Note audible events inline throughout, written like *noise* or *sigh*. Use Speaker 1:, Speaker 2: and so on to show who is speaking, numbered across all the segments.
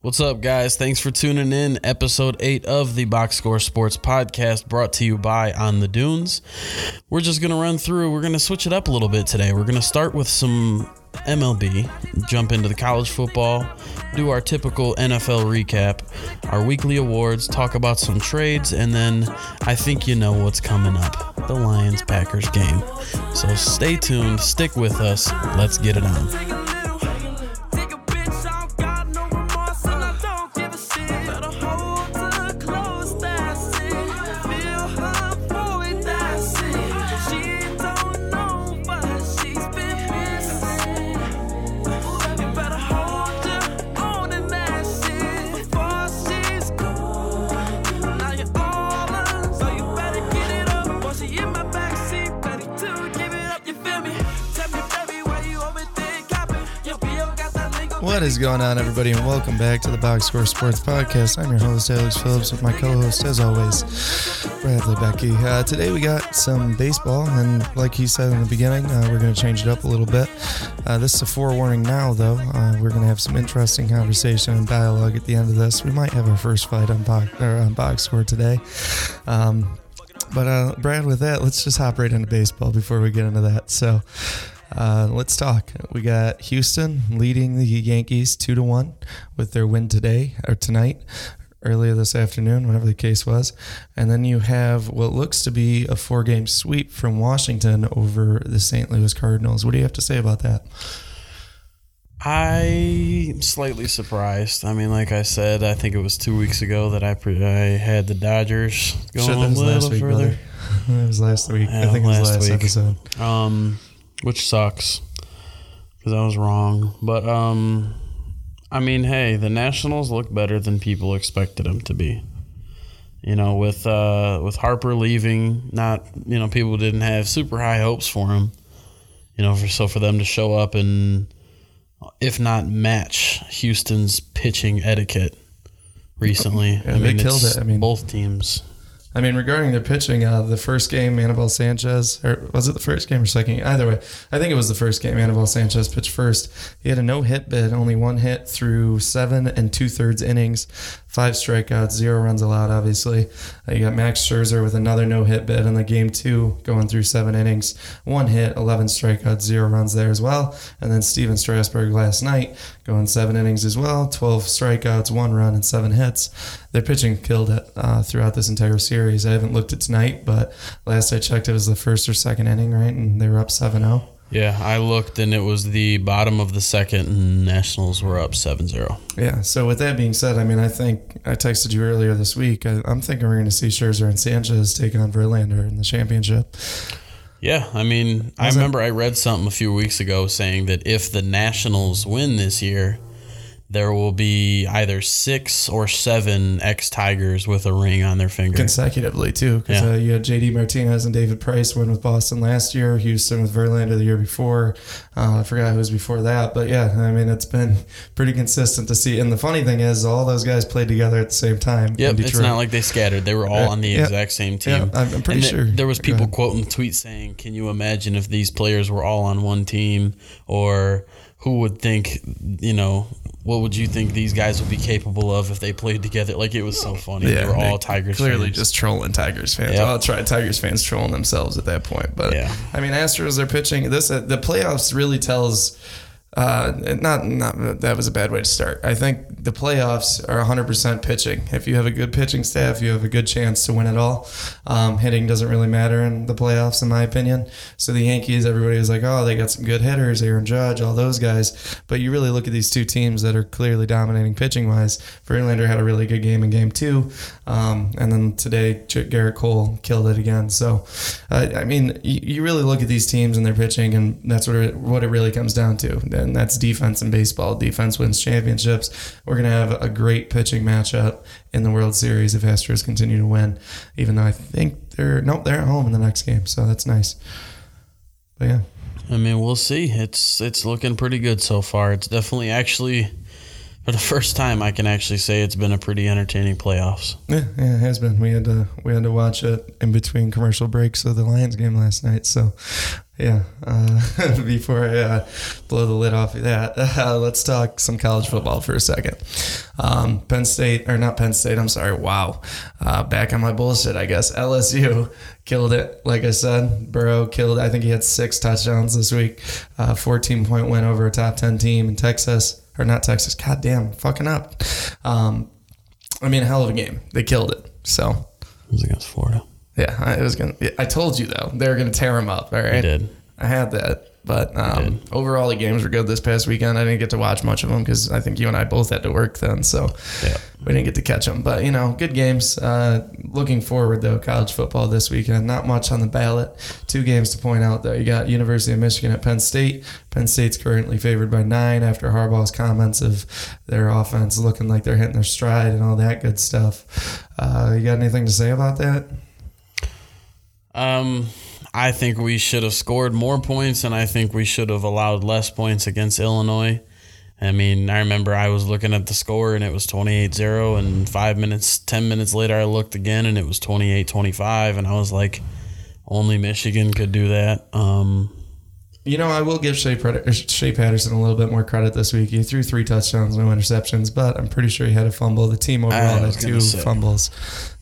Speaker 1: What's up, guys? Thanks for tuning in. Episode 8 of the Box Score Sports Podcast brought to you by On the Dunes. We're just going to run through, we're going to switch it up a little bit today. We're going to start with some MLB, jump into the college football, do our typical NFL recap, our weekly awards, talk about some trades, and then I think you know what's coming up the Lions Packers game. So stay tuned, stick with us, let's get it on.
Speaker 2: Going on, everybody, and welcome back to the Box Score Sports Podcast. I'm your host, Alex Phillips, with my co host, as always, Bradley Becky. Uh, today we got some baseball, and like he said in the beginning, uh, we're going to change it up a little bit. Uh, this is a forewarning now, though. Uh, we're going to have some interesting conversation and dialogue at the end of this. We might have our first fight on, box, on Box Score today. Um, but uh, Brad, with that, let's just hop right into baseball before we get into that. So, uh, let's talk. We got Houston leading the Yankees two to one with their win today or tonight, earlier this afternoon, whatever the case was, and then you have what looks to be a four game sweep from Washington over the St. Louis Cardinals. What do you have to say about that?
Speaker 1: I'm slightly surprised. I mean, like I said, I think it was two weeks ago that I pre- I had the Dodgers going a little
Speaker 2: week,
Speaker 1: further. *laughs*
Speaker 2: It was last week. Yeah, I think it was last, last episode.
Speaker 1: Um, which sucks because I was wrong. But um, I mean, hey, the Nationals look better than people expected them to be. You know, with uh, with Harper leaving, not you know people didn't have super high hopes for him. You know, for so for them to show up and if not match Houston's pitching etiquette recently,
Speaker 2: yeah, I mean, they killed it. I mean,
Speaker 1: both teams.
Speaker 2: I mean, regarding their pitching, uh, the first game, Anibal Sanchez, or was it the first game or second? Either way, I think it was the first game. Anibal Sanchez pitched first. He had a no hit bid, only one hit through seven and two thirds innings five strikeouts, zero runs allowed, obviously. Uh, you got Max Scherzer with another no hit bid in the game two, going through seven innings, one hit, 11 strikeouts, zero runs there as well. And then Stephen Strasburg last night, going seven innings as well, 12 strikeouts, one run, and seven hits. Their pitching killed it uh, throughout this entire series. I haven't looked at tonight, but last I checked, it was the first or second inning, right? And they were up 7 0.
Speaker 1: Yeah, I looked and it was the bottom of the second, and Nationals were up 7 0.
Speaker 2: Yeah, so with that being said, I mean, I think I texted you earlier this week. I, am thinking we're going to see Scherzer and Sanchez take on Verlander in the championship.
Speaker 1: Yeah, I mean, I remember I read something a few weeks ago saying that if the Nationals win this year, there will be either six or seven ex Tigers with a ring on their finger
Speaker 2: consecutively too. Because yeah. uh, you had JD Martinez and David Price win with Boston last year, Houston with Verlander the year before. Uh, I forgot who was before that, but yeah, I mean it's been *laughs* pretty consistent to see. And the funny thing is, all those guys played together at the same time.
Speaker 1: Yep, it's not like they scattered; they were all on the exact same team.
Speaker 2: Yeah, I'm pretty and sure.
Speaker 1: There was people quoting the tweet saying, "Can you imagine if these players were all on one team?" or who would think, you know, what would you think these guys would be capable of if they played together? Like it was so funny. Yeah, they were all Tigers
Speaker 2: clearly
Speaker 1: fans.
Speaker 2: just trolling Tigers fans. Yep. I'll try Tigers fans trolling themselves at that point. But yeah. I mean, Astros are pitching this. Uh, the playoffs really tells uh, not not that was a bad way to start. I think the playoffs are 100% pitching. If you have a good pitching staff, you have a good chance to win it all. Um, hitting doesn't really matter in the playoffs, in my opinion. So the Yankees, everybody was like, oh, they got some good hitters, Aaron Judge, all those guys. But you really look at these two teams that are clearly dominating pitching wise. Verlander had a really good game in game two, um, and then today Gerrit Cole killed it again. So, uh, I mean, you, you, really look at these teams and their pitching, and that's what it, what it really comes down to that's defense in baseball. Defense wins championships. We're going to have a great pitching matchup in the World Series if Astros continue to win, even though I think they're, nope, they're at home in the next game. So that's nice. But yeah.
Speaker 1: I mean, we'll see. It's it's looking pretty good so far. It's definitely actually for the first time I can actually say it's been a pretty entertaining playoffs.
Speaker 2: Yeah, yeah, it has been. We had to we had to watch it in between commercial breaks of the Lions game last night. So Yeah. Uh, *laughs* before I uh, blow the lid off of that, *laughs* uh, let's talk some college football for a second. Um, Penn State, or not Penn State, I'm sorry. Wow. Uh, back on my bullshit, I guess. LSU killed it. Like I said, Burrow killed. I think he had six touchdowns this week. Uh, 14 point win over a top 10 team in Texas, or not Texas. God damn, fucking up. Um, I mean, a hell of a game. They killed it. So.
Speaker 1: It was against Florida.
Speaker 2: Yeah, I was gonna. I told you though they were gonna tear him up. All right, I
Speaker 1: did.
Speaker 2: I had that. But um, overall, the games were good this past weekend. I didn't get to watch much of them because I think you and I both had to work then, so yeah. we didn't get to catch them. But you know, good games. Uh, looking forward though, college football this weekend. Not much on the ballot. Two games to point out though. You got University of Michigan at Penn State. Penn State's currently favored by nine after Harbaugh's comments of their offense looking like they're hitting their stride and all that good stuff. Uh, you got anything to say about that?
Speaker 1: Um, I think we should have scored more points, and I think we should have allowed less points against Illinois. I mean, I remember I was looking at the score and it was 28 0, and five minutes, 10 minutes later, I looked again and it was 28 25, and I was like, only Michigan could do that. Um,
Speaker 2: you know, I will give Shea, uh, Shea Patterson a little bit more credit this week. He threw three touchdowns, no interceptions, but I'm pretty sure he had a fumble. The team overall ah, had two say, fumbles.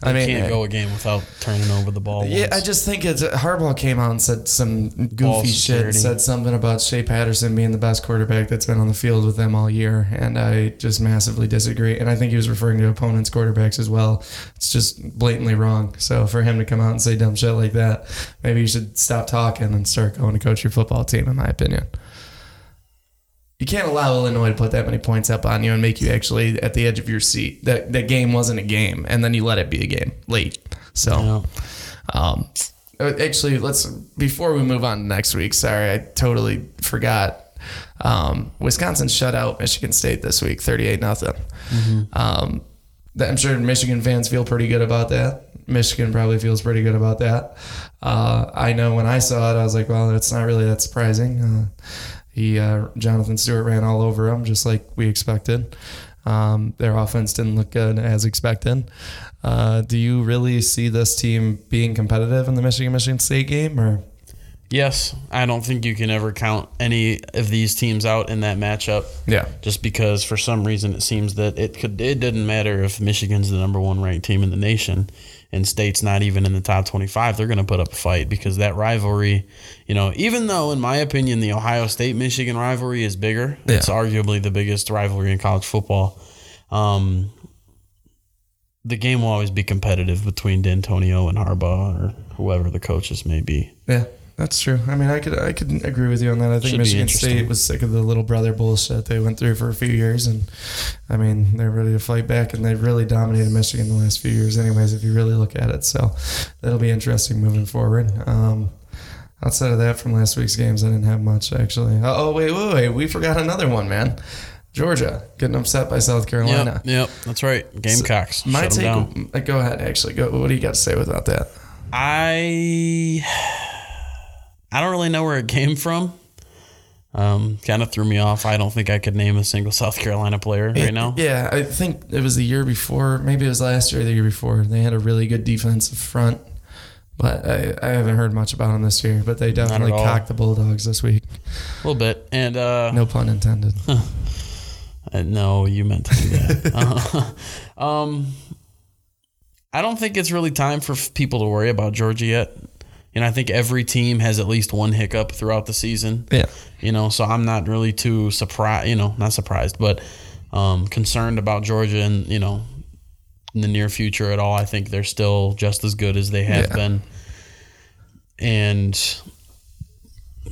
Speaker 1: I mean, can't go a game without turning over the ball.
Speaker 2: Yeah, once. I just think it's Harbaugh came out and said some goofy shit. Said something about Shea Patterson being the best quarterback that's been on the field with them all year, and I just massively disagree. And I think he was referring to opponents' quarterbacks as well. It's just blatantly wrong. So for him to come out and say dumb shit like that, maybe you should stop talking and start going to coach your football team team, in my opinion. You can't allow Illinois to put that many points up on you and make you actually at the edge of your seat. That that game wasn't a game, and then you let it be a game late. So, yeah. um, actually, let's before we move on to next week. Sorry, I totally forgot. Um, Wisconsin shut out Michigan State this week, thirty-eight nothing. Mm-hmm. Um, I'm sure Michigan fans feel pretty good about that. Michigan probably feels pretty good about that. Uh, I know when I saw it, I was like, well, it's not really that surprising. Uh, he uh, Jonathan Stewart ran all over him, just like we expected. Um, their offense didn't look good as expected. Uh, do you really see this team being competitive in the Michigan Michigan State game, or?
Speaker 1: Yes, I don't think you can ever count any of these teams out in that matchup.
Speaker 2: Yeah.
Speaker 1: Just because for some reason it seems that it could it didn't matter if Michigan's the number one ranked team in the nation and state's not even in the top 25 they're going to put up a fight because that rivalry you know even though in my opinion the ohio state michigan rivalry is bigger yeah. it's arguably the biggest rivalry in college football um, the game will always be competitive between Dantonio and Harbaugh or whoever the coaches may be.
Speaker 2: Yeah. That's true. I mean, I could I could agree with you on that. I think Should Michigan State was sick of the little brother bullshit they went through for a few years, and I mean they're ready to fight back, and they've really dominated Michigan the last few years, anyways. If you really look at it, so that'll be interesting moving forward. Um, outside of that, from last week's games, I didn't have much actually. Oh, wait, wait, wait, we forgot another one, man. Georgia getting upset by South Carolina.
Speaker 1: Yep, yep that's right. Gamecocks.
Speaker 2: So my take. Uh, go ahead. Actually, go. What do you got to say about that?
Speaker 1: I I don't really know where it came from. Um, kind of threw me off. I don't think I could name a single South Carolina player right now.
Speaker 2: Yeah, I think it was the year before. Maybe it was last year or the year before. They had a really good defensive front, but I, I haven't heard much about them this year. But they definitely cocked the Bulldogs this week.
Speaker 1: A little bit, and uh,
Speaker 2: no pun intended. *laughs*
Speaker 1: uh, no, you meant to do that. uh, *laughs* *laughs* um, I don't think it's really time for people to worry about Georgia yet and I think every team has at least one hiccup throughout the season.
Speaker 2: Yeah.
Speaker 1: You know, so I'm not really too surprised, you know, not surprised, but um, concerned about Georgia and, you know, in the near future at all. I think they're still just as good as they have yeah. been. And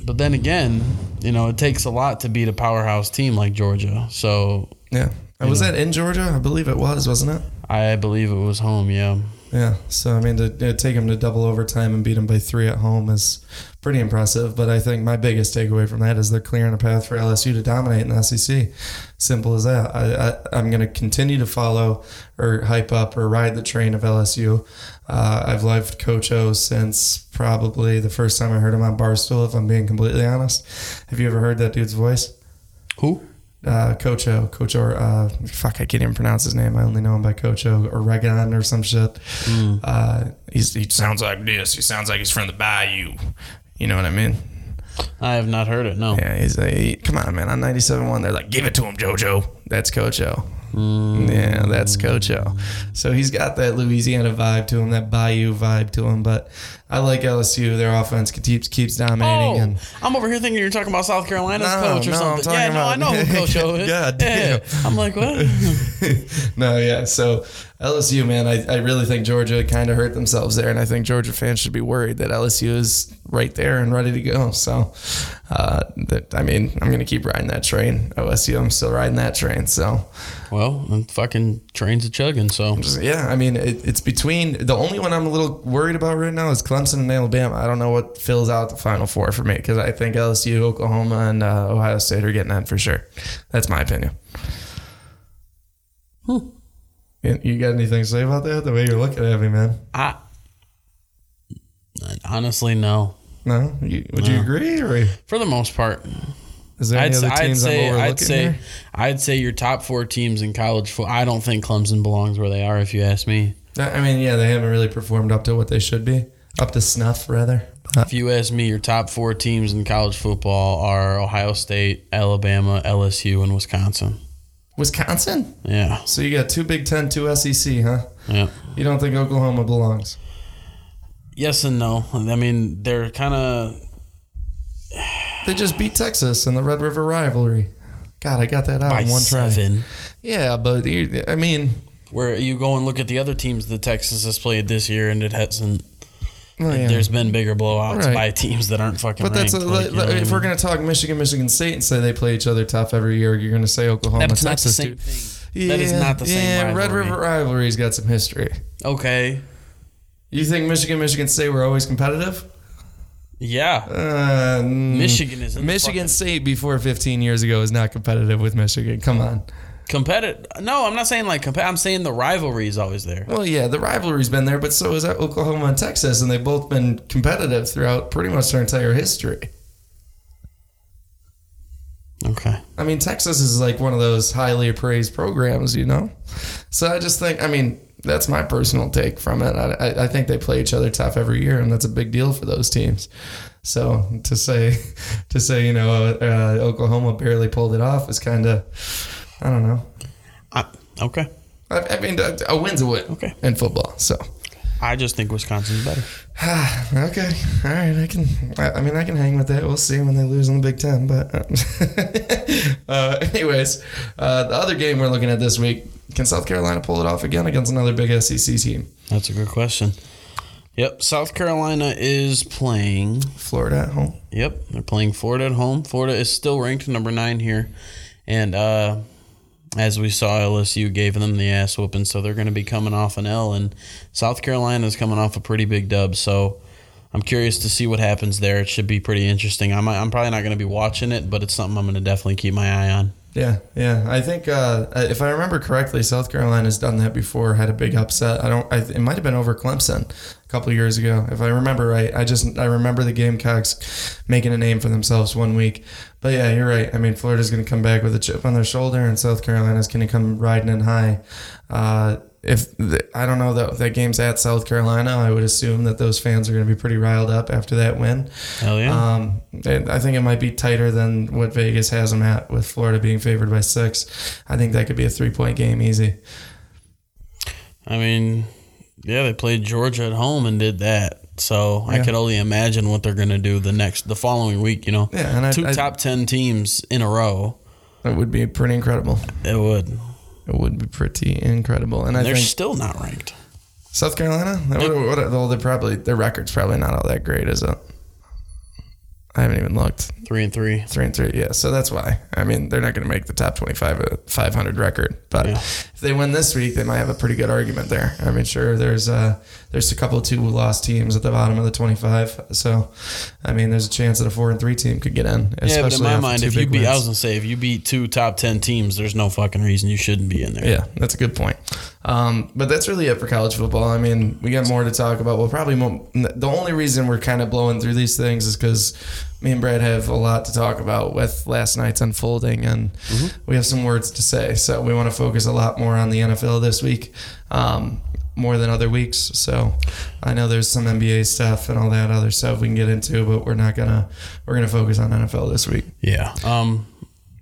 Speaker 1: but then again, you know, it takes a lot to beat a powerhouse team like Georgia. So
Speaker 2: Yeah. Was know, that in Georgia? I believe it was, wasn't it?
Speaker 1: I believe it was home, yeah.
Speaker 2: Yeah, so I mean, to, to take them to double overtime and beat them by three at home is pretty impressive. But I think my biggest takeaway from that is they're clearing a path for LSU to dominate in the SEC. Simple as that. I, I, am going to continue to follow or hype up or ride the train of LSU. Uh, I've loved Coach O since probably the first time I heard him on Barstool, if I'm being completely honest. Have you ever heard that dude's voice?
Speaker 1: Who?
Speaker 2: Uh, Cocho, O, Coach or uh, fuck, I can't even pronounce his name. I only know him by Cocho O or Regan or some shit. Mm. Uh, he sounds like this. He sounds like he's from the Bayou. You know what I mean?
Speaker 1: I have not heard it. No.
Speaker 2: Yeah, he's a come on, man. On 97.1, they're like, give it to him, JoJo. That's Cocho. Mm. Yeah, that's Cocho. So he's got that Louisiana vibe to him, that Bayou vibe to him. But I like LSU. Their offense keeps keeps dominating. Oh, and
Speaker 1: I'm over here thinking you're talking about South Carolina's no, coach or no, something. Yeah, no, I know who *laughs* Coach O is. God damn. Yeah. I'm like, what? *laughs*
Speaker 2: no, yeah. So LSU, man, I, I really think Georgia kind of hurt themselves there, and I think Georgia fans should be worried that LSU is right there and ready to go. So, uh, that I mean, I'm gonna keep riding that train. OSU, I'm still riding that train. So,
Speaker 1: well, and fucking trains are chugging. So,
Speaker 2: yeah, I mean, it, it's between the only one I'm a little worried about right now is Clemson and Alabama. I don't know what fills out the Final Four for me because I think LSU, Oklahoma, and uh, Ohio State are getting that for sure. That's my opinion. Hmm. You got anything to say about that? The way you're looking at me, man.
Speaker 1: I honestly no.
Speaker 2: No, you, would no. you agree? Or?
Speaker 1: For the most part,
Speaker 2: is there any I'd, other teams
Speaker 1: I'd say,
Speaker 2: I'm
Speaker 1: I'd say,
Speaker 2: here?
Speaker 1: I'd say your top four teams in college football. I don't think Clemson belongs where they are. If you ask me,
Speaker 2: I mean, yeah, they haven't really performed up to what they should be, up to snuff, rather.
Speaker 1: If you ask me, your top four teams in college football are Ohio State, Alabama, LSU, and Wisconsin.
Speaker 2: Wisconsin?
Speaker 1: Yeah.
Speaker 2: So you got two Big Ten, two SEC, huh?
Speaker 1: Yeah.
Speaker 2: You don't think Oklahoma belongs?
Speaker 1: Yes and no. I mean, they're kind of.
Speaker 2: They just beat Texas in the Red River rivalry. God, I got that out in one seven. try. Yeah, but I mean,
Speaker 1: where you go and look at the other teams that Texas has played this year, and it hasn't well, yeah. There's been bigger blowouts right. by *laughs* teams that aren't fucking. But that's a, like,
Speaker 2: if I mean? we're gonna talk Michigan, Michigan State, and say they play each other tough every year, you're gonna say Oklahoma, that's Texas,
Speaker 1: not the same thing. Yeah, that is not the same. Yeah,
Speaker 2: Red River rivalry's got some history.
Speaker 1: Okay.
Speaker 2: You think Michigan, Michigan State were always competitive?
Speaker 1: Yeah.
Speaker 2: Uh,
Speaker 1: Michigan is
Speaker 2: Michigan State before 15 years ago is not competitive with Michigan. Come on.
Speaker 1: Competitive? No, I'm not saying like I'm saying the rivalry is always there.
Speaker 2: Well, yeah, the rivalry's been there, but so is Oklahoma and Texas, and they've both been competitive throughout pretty much their entire history.
Speaker 1: Okay.
Speaker 2: I mean, Texas is like one of those highly appraised programs, you know. So I just think, I mean, that's my personal take from it. I, I think they play each other tough every year, and that's a big deal for those teams. So to say, *laughs* to say, you know, uh, Oklahoma barely pulled it off is kind of I don't know.
Speaker 1: I, okay.
Speaker 2: I, I, mean, a win's a win.
Speaker 1: Okay.
Speaker 2: In football, so.
Speaker 1: I just think Wisconsin's better. *sighs*
Speaker 2: okay, all right. I can. I, mean, I can hang with that. We'll see when they lose in the Big Ten. But, *laughs* uh, anyways, uh, the other game we're looking at this week: Can South Carolina pull it off again against another big SEC team?
Speaker 1: That's a good question. Yep, South Carolina is playing
Speaker 2: Florida at home.
Speaker 1: Yep, they're playing Florida at home. Florida is still ranked number nine here, and uh, as we saw, LSU gave them the ass whooping, so they're going to be coming off an L, and South Carolina is coming off a pretty big dub. So I'm curious to see what happens there. It should be pretty interesting. I'm, I'm probably not going to be watching it, but it's something I'm going to definitely keep my eye on.
Speaker 2: Yeah, yeah. I think uh, if I remember correctly, South Carolina's done that before. Had a big upset. I don't. I, it might have been over Clemson a couple years ago, if I remember right. I just I remember the Gamecocks making a name for themselves one week. But yeah, you're right. I mean, Florida's going to come back with a chip on their shoulder, and South Carolina's going to come riding in high. Uh, if the, I don't know that that game's at South Carolina, I would assume that those fans are going to be pretty riled up after that win.
Speaker 1: Hell yeah! Um,
Speaker 2: I think it might be tighter than what Vegas has them at, with Florida being favored by six. I think that could be a three point game easy.
Speaker 1: I mean, yeah, they played Georgia at home and did that. So yeah. I could only imagine what they're going to do the next, the following week. You know,
Speaker 2: yeah,
Speaker 1: and two I, top ten teams in a row.
Speaker 2: That would be pretty incredible.
Speaker 1: It would.
Speaker 2: It would be pretty incredible. And,
Speaker 1: and
Speaker 2: I
Speaker 1: they're still not ranked.
Speaker 2: South Carolina, what, what, well, they're probably their record's probably not all that great, is it? I haven't even looked.
Speaker 1: Three and three.
Speaker 2: Three and three. Yeah. So that's why. I mean, they're not going to make the top 25, uh, 500 record. But yeah. if they win this week, they might have a pretty good argument there. I mean, sure, there's uh, there's a couple two lost teams at the bottom of the 25. So, I mean, there's a chance that a four and three team could get in.
Speaker 1: Yeah, but in my mind, if you beat, wins. I was gonna say, if you beat two top 10 teams, there's no fucking reason you shouldn't be in there.
Speaker 2: Yeah, that's a good point. Um, but that's really it for college football. I mean, we got more to talk about. Well, probably more, the only reason we're kind of blowing through these things is because me and Brad have a lot to talk about with last night's unfolding, and mm-hmm. we have some words to say. So we want to focus a lot more on the NFL this week. Um, more than other weeks. So I know there's some NBA stuff and all that other stuff we can get into, but we're not gonna we're gonna focus on NFL this week.
Speaker 1: Yeah. Um,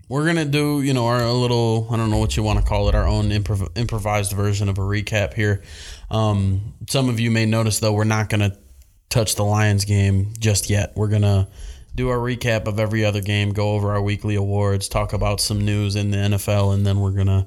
Speaker 1: we're gonna do you know our little I don't know what you want to call it our own improv- improvised version of a recap here. Um, some of you may notice though we're not gonna touch the Lions game just yet. We're gonna do our recap of every other game, go over our weekly awards, talk about some news in the NFL, and then we're gonna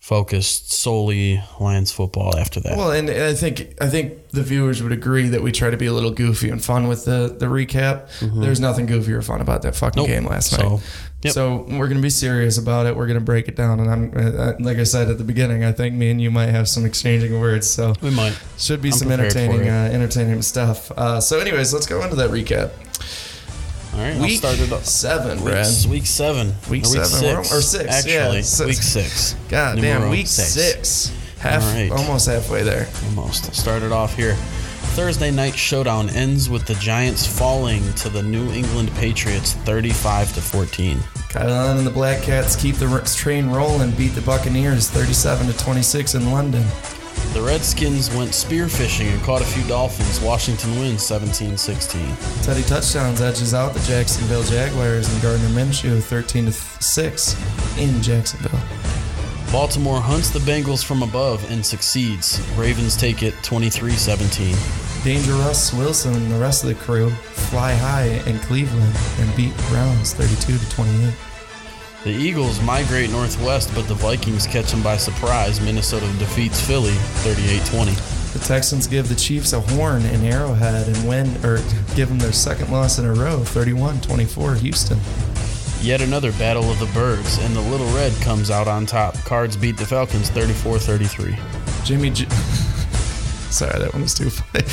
Speaker 1: focus solely Lions football after that.
Speaker 2: Well, and I think I think the viewers would agree that we try to be a little goofy and fun with the the recap. Mm-hmm. There's nothing goofy or fun about that fucking nope. game last night. So, yep. so we're gonna be serious about it. We're gonna break it down, and I'm uh, like I said at the beginning, I think me and you might have some exchanging words. So
Speaker 1: we might
Speaker 2: should be I'm some entertaining uh, entertaining stuff. Uh, so, anyways, let's go into that recap.
Speaker 1: All right, week I'll start it up.
Speaker 2: seven,
Speaker 1: week,
Speaker 2: Brad.
Speaker 1: Week seven.
Speaker 2: Week, seven.
Speaker 1: Six,
Speaker 2: or six.
Speaker 1: Actually,
Speaker 2: yeah,
Speaker 1: week six.
Speaker 2: God damn, week six. six. Half, right. almost halfway there.
Speaker 1: Almost. I'll off here. Thursday night showdown ends with the Giants falling to the New England Patriots 35 to 14.
Speaker 2: Kyle and the Black Cats keep the train rolling, beat the Buccaneers 37 to 26 in London.
Speaker 1: The Redskins went spearfishing and caught a few dolphins. Washington wins 17 16.
Speaker 2: Teddy Touchdowns edges out the Jacksonville Jaguars and Gardner Minshew 13 to 6 in Jacksonville.
Speaker 1: Baltimore hunts the Bengals from above and succeeds. Ravens take it 23 17.
Speaker 2: Dangerous Wilson and the rest of the crew fly high in Cleveland and beat Browns 32 to 28.
Speaker 1: The Eagles migrate northwest, but the Vikings catch them by surprise. Minnesota defeats Philly 38-20.
Speaker 2: The Texans give the Chiefs a horn in Arrowhead and win or give them their second loss in a row, 31-24 Houston.
Speaker 1: Yet another battle of the birds, and the Little Red comes out on top. Cards beat the Falcons 34-33.
Speaker 2: Jimmy G- *laughs* Sorry, that one was too funny.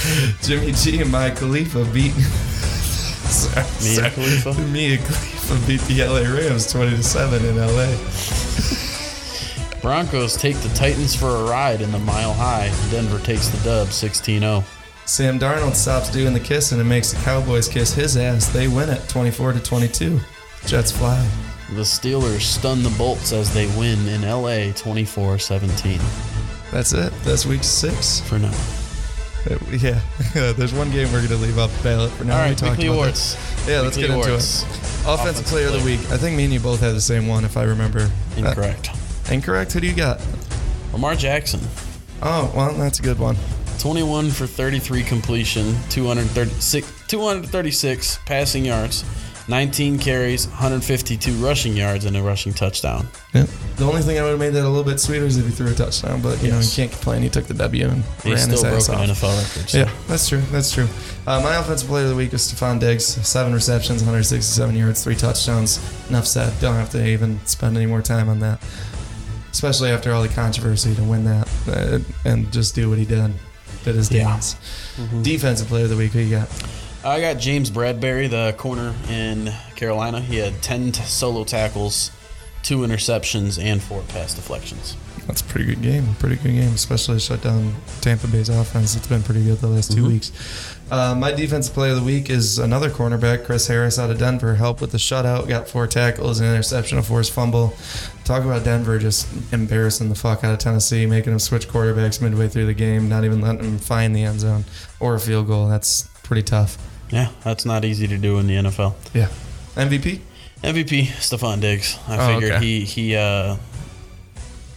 Speaker 2: Jimmy G and Mia Khalifa beat *laughs*
Speaker 1: sorry, Mia sorry. Khalifa?
Speaker 2: Mia Khalifa beat the LA Rams 20 to 7 in LA.
Speaker 1: Broncos take the Titans for a ride in the mile high. Denver takes the dub 16 0.
Speaker 2: Sam Darnold stops doing the kissing and makes the Cowboys kiss his ass. They win it 24 to 22. Jets fly.
Speaker 1: The Steelers stun the Bolts as they win in LA 24 17.
Speaker 2: That's it. That's week six.
Speaker 1: For now.
Speaker 2: Uh, *laughs* yeah. There's one game we're going to leave off the ballot for now.
Speaker 1: All right, weekly awards.
Speaker 2: Yeah, let's get into it. Offensive player of the week. I think me and you both had the same one, if I remember.
Speaker 1: Incorrect.
Speaker 2: Uh, incorrect? Who do you got?
Speaker 1: Lamar Jackson.
Speaker 2: Oh, well, that's a good one.
Speaker 1: 21 for 33 completion, 236, 236 passing yards, 19 carries, 152 rushing yards, and a rushing touchdown.
Speaker 2: Yeah. The only thing I would have made that a little bit sweeter is if he threw a touchdown, but you yes. know you can't complain. He took the W and
Speaker 1: He's
Speaker 2: ran
Speaker 1: his
Speaker 2: ass
Speaker 1: off. NFL record. So.
Speaker 2: Yeah, that's true. That's true. Uh, my offensive player of the week is Stefon Diggs. Seven receptions, 167 yards, three touchdowns. Enough said. Don't have to even spend any more time on that. Especially after all the controversy to win that uh, and just do what he did. Did his yeah. dance. Mm-hmm. Defensive player of the week. Who you got?
Speaker 1: I got James Bradberry, the corner in Carolina. He had 10 t- solo tackles, two interceptions, and four pass deflections.
Speaker 2: That's a pretty good game. Pretty good game, especially shut down Tampa Bay's offense. It's been pretty good the last 2 mm-hmm. weeks. Uh, my defensive player of the week is another cornerback, Chris Harris out of Denver. Helped with the shutout, got four tackles, an interception, a forced fumble. Talk about Denver just embarrassing the fuck out of Tennessee, making them switch quarterbacks midway through the game, not even letting them find the end zone or a field goal. That's pretty tough.
Speaker 1: Yeah, that's not easy to do in the NFL.
Speaker 2: Yeah. MVP?
Speaker 1: MVP Stefon Diggs. I oh, figured okay. he he uh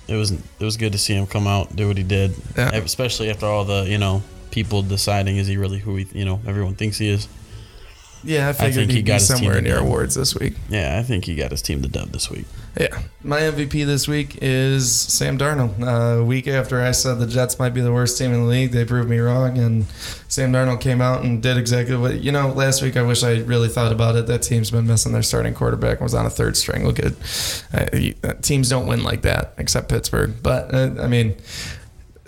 Speaker 1: it was it was good to see him come out do what he did, yeah. especially after all the you know people deciding is he really who he you know everyone thinks he is.
Speaker 2: Yeah, I figured I think he got somewhere near awards this week.
Speaker 1: Yeah, I think he got his team the dub this week.
Speaker 2: Yeah, my MVP this week is Sam Darnold. Uh, a week after I said the Jets might be the worst team in the league, they proved me wrong, and Sam Darnold came out and did exactly what you know. Last week, I wish I really thought about it. That team's been missing their starting quarterback and was on a third string. Look at uh, teams don't win like that except Pittsburgh, but uh, I mean.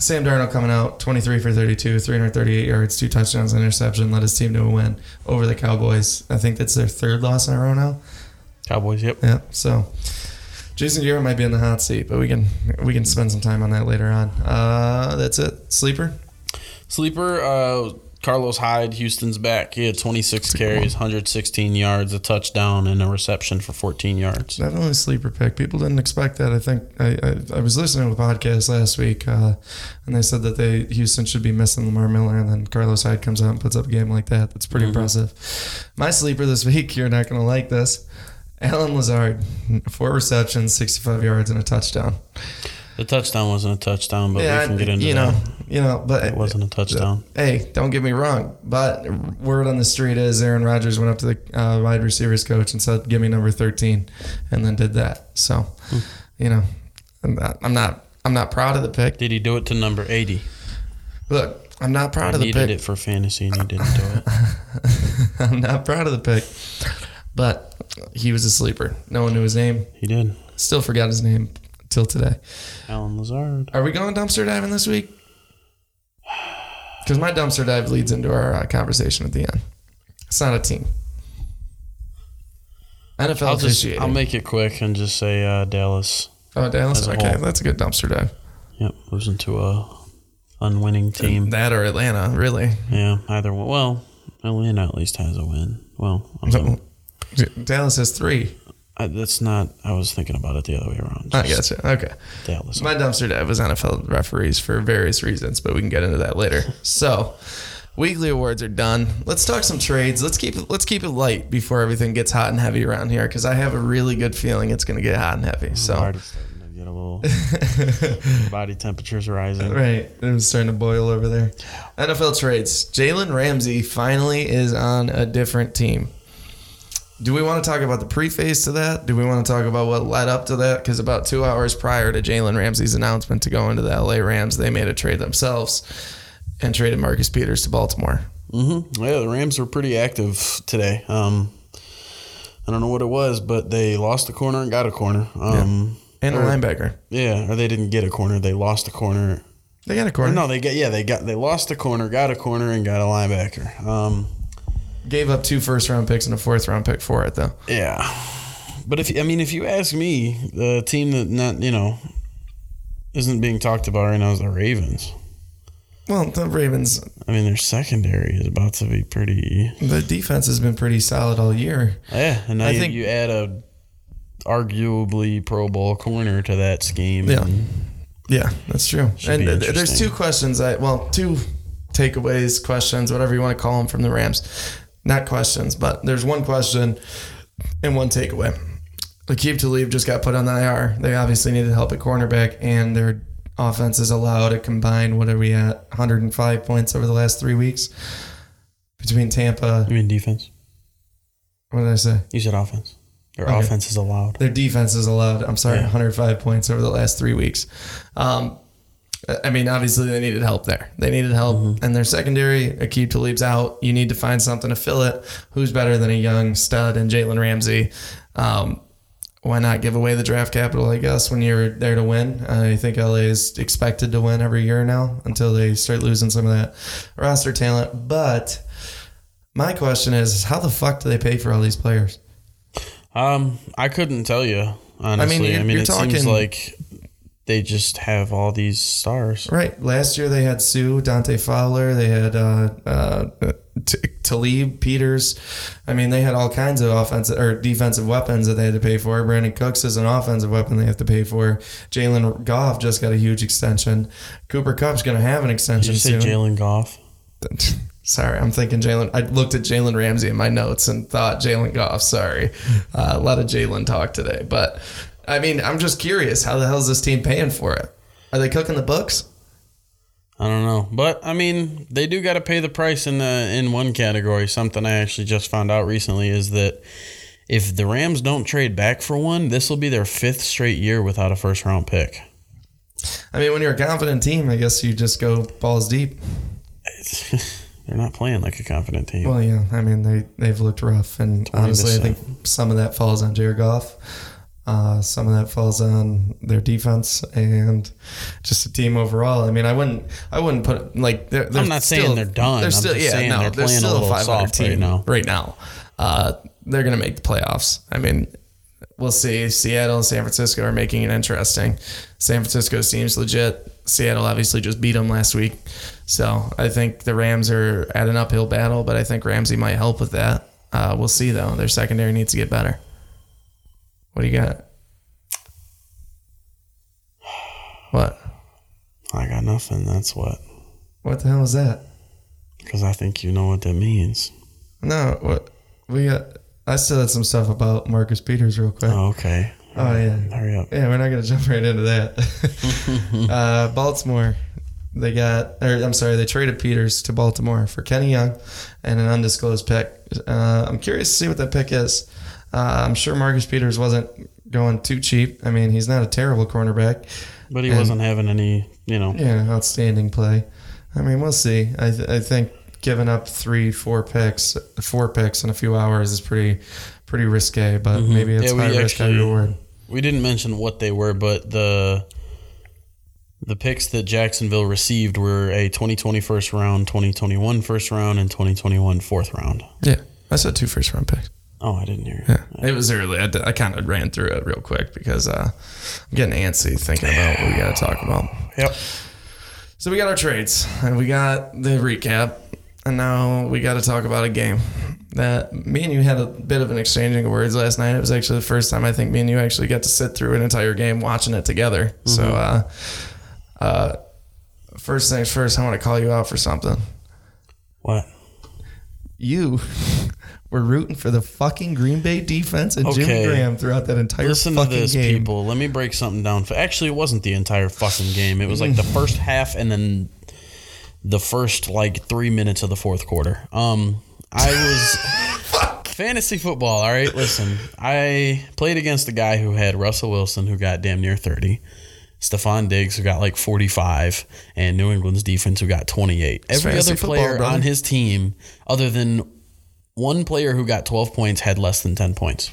Speaker 2: Sam Darnold coming out 23 for 32, 338 yards, two touchdowns, interception, led his team to a win over the Cowboys. I think that's their third loss in a row now.
Speaker 1: Cowboys, yep.
Speaker 2: Yeah. So Jason Garrett might be in the hot seat, but we can we can spend some time on that later on. Uh, that's it. Sleeper.
Speaker 1: Sleeper. Uh, Carlos Hyde, Houston's back. He had 26 carries, 116 yards, a touchdown, and a reception for 14 yards.
Speaker 2: Definitely sleeper pick. People didn't expect that. I think I, I, I was listening to a podcast last week, uh, and they said that they Houston should be missing Lamar Miller, and then Carlos Hyde comes out and puts up a game like that. That's pretty mm-hmm. impressive. My sleeper this *laughs* week, you're not going to like this. Allen Lazard, four receptions, 65 yards, and a touchdown.
Speaker 1: The touchdown wasn't a touchdown, but yeah, we can get into
Speaker 2: you know,
Speaker 1: that.
Speaker 2: You know, but
Speaker 1: it wasn't a touchdown.
Speaker 2: Hey, don't get me wrong, but word on the street is Aaron Rodgers went up to the uh, wide receivers coach and said, "Give me number 13," and then did that. So, hmm. you know, I'm not, I'm not, I'm not proud of the pick.
Speaker 1: Did he do it to number 80?
Speaker 2: Look, I'm not proud I of the pick.
Speaker 1: needed it for fantasy, and he didn't do it. *laughs*
Speaker 2: I'm not proud of the pick, but he was a sleeper. No one knew his name.
Speaker 1: He did.
Speaker 2: Still forgot his name till today.
Speaker 1: Allen Lazard.
Speaker 2: Are we going dumpster diving this week? Because my dumpster dive leads into our uh, conversation at the end. It's not a team. NFL
Speaker 1: I'll. Just, I'll make it quick and just say uh, Dallas.
Speaker 2: Oh, Dallas. Okay, that's a good dumpster dive.
Speaker 1: Yep, losing to a unwinning team.
Speaker 2: That or Atlanta, really.
Speaker 1: Yeah, either one. Well, Atlanta at least has a win. Well, I'm not sure.
Speaker 2: Dallas has three.
Speaker 1: I, that's not. I was thinking about it the other way around.
Speaker 2: I guess. Okay. Dallas. My dumpster dive was NFL referees for various reasons, but we can get into that later. *laughs* so, weekly awards are done. Let's talk some trades. Let's keep it. Let's keep it light before everything gets hot and heavy around here, because I have a really good feeling it's going to get hot and heavy. So.
Speaker 1: Get a little *laughs* body temperatures rising.
Speaker 2: Right, it's starting to boil over there. NFL trades. Jalen Ramsey finally is on a different team. Do we want to talk about the preface to that? Do we want to talk about what led up to that? Because about two hours prior to Jalen Ramsey's announcement to go into the LA Rams, they made a trade themselves and traded Marcus Peters to Baltimore.
Speaker 1: Mm-hmm. Yeah, the Rams were pretty active today. Um, I don't know what it was, but they lost a corner and got a corner. Um,
Speaker 2: yeah. And or, a linebacker.
Speaker 1: Yeah, or they didn't get a corner. They lost a corner.
Speaker 2: They got a corner.
Speaker 1: no, they get yeah, they got they lost a corner, got a corner, and got a linebacker. Um,
Speaker 2: Gave up two first round picks and a fourth round pick for it, though.
Speaker 1: Yeah, but if I mean, if you ask me, the team that not you know isn't being talked about right now is the Ravens.
Speaker 2: Well, the Ravens.
Speaker 1: I mean, their secondary is about to be pretty.
Speaker 2: The defense has been pretty solid all year.
Speaker 1: Yeah, and now I you, think you add a arguably Pro Bowl corner to that scheme.
Speaker 2: Yeah, yeah, that's true. And there's two questions. I well, two takeaways, questions, whatever you want to call them from the Rams not questions, but there's one question and one takeaway. Aqib Talib just got put on the IR. They obviously needed help at cornerback, and their offense is allowed to combine, what are we at, 105 points over the last three weeks between Tampa.
Speaker 1: You mean defense?
Speaker 2: What did I say?
Speaker 1: You said offense. Their okay. offense is allowed.
Speaker 2: Their defense is allowed. I'm sorry, yeah. 105 points over the last three weeks. Um, I mean, obviously they needed help there. They needed help, mm-hmm. and their secondary, Aqib Talib's out. You need to find something to fill it. Who's better than a young stud and Jalen Ramsey? Um, why not give away the draft capital? I guess when you're there to win, I think LA is expected to win every year now until they start losing some of that roster talent. But my question is, how the fuck do they pay for all these players?
Speaker 1: Um, I couldn't tell you honestly. I mean, I mean, it talking, seems like they just have all these stars.
Speaker 2: Right. Last year they had Suh, Dante Fowler, they had uh, uh, Talib, Peters. I mean, they had all kinds of offensive or defensive weapons that they had to pay for. Brandin Cooks is an offensive weapon they have to pay for. Jalen Goff just got a huge extension. Cooper Kupp's going to have an extension Did
Speaker 1: you say Jalen Goff? *laughs*
Speaker 2: Sorry, I'm thinking Jalen. I looked at Jalen Ramsey in my notes and thought Jalen Goff. Sorry, uh, a lot of Jalen talk today, but I mean, I'm just curious. How the hell is this team paying for it? Are they cooking the books?
Speaker 1: I don't know, but I mean, they do got to pay the price in the in one category. Something I actually just found out recently is that if the Rams don't trade back for one, this will be their fifth straight year without a first round pick.
Speaker 2: I mean, when you're a confident team, I guess you just go balls deep. *laughs*
Speaker 1: They're not playing like a confident team.
Speaker 2: Well, yeah, I mean they they've looked rough, and honestly, I think some of that falls on Jared Goff. Uh, some of that falls on their defense and just the team overall. I mean, I wouldn't, I wouldn't put like. They're, they're
Speaker 1: I'm not still, saying they're done. They're still, yeah, no, they're, they're still a 500 team right now.
Speaker 2: Right now, uh, they're going to make the playoffs. I mean, we'll see. Seattle and San Francisco are making it interesting. San Francisco seems legit. Seattle obviously just beat them last week. So I think the Rams are at an uphill battle, but I think Ramsey might help with that. Uh, we'll see though. Their secondary needs to get better. What do you got? What?
Speaker 1: I got nothing. That's what.
Speaker 2: What the hell is that?
Speaker 1: Because I think you know what that means.
Speaker 2: No, what we got. I still had some stuff about Marcus Peters real quick.
Speaker 1: Oh, okay.
Speaker 2: Oh yeah.
Speaker 1: Hurry up.
Speaker 2: Yeah, we're not gonna jump right into that. *laughs* uh, Baltimore, they got, or I'm sorry, they traded Peters to Baltimore for Kenny Young and an undisclosed pick. Uh, I'm curious to see what that pick is. Uh, I'm sure Marcus Peters wasn't going too cheap. I mean, he's not a terrible cornerback,
Speaker 1: but he and, wasn't having any, you know,
Speaker 2: yeah, outstanding play. I mean, we'll see. I th- I think giving up three, four picks, four picks in a few hours is pretty pretty risque. But mm-hmm. maybe it's yeah, high risk, high reward.
Speaker 1: We didn't mention what they were, but the the picks that Jacksonville received were a 2020 first round, 2021 first round, and 2021 fourth round.
Speaker 2: Yeah, I said two first round picks.
Speaker 1: Oh, I didn't hear. It.
Speaker 2: Yeah, it was early. I, I kind of ran through it real quick because uh, I'm getting antsy thinking about what we got to talk about.
Speaker 1: Yep.
Speaker 2: So we got our trades and we got the recap, and now we got to talk about a game that me and you had a bit of an exchanging of words last night. It was actually the first time I think me and you actually got to sit through an entire game watching it together. Mm-hmm. So, uh, uh, first things first, I want to call you out for something.
Speaker 1: What?
Speaker 2: You were rooting for the fucking Green Bay defense and okay. Jimmy Graham throughout that entire Listen fucking game. Listen to this, game. people.
Speaker 1: Let me break something down. Actually, it wasn't the entire fucking game. It was like the first half and then the first like three minutes of the fourth quarter. Um, I was *laughs* fantasy football. All right, listen. I played against a guy who had Russell Wilson, who got damn near thirty. Stefon Diggs, who got like 45, and New England's defense, who got 28. Every other player football, on his team, other than one player who got 12 points, had less than 10 points.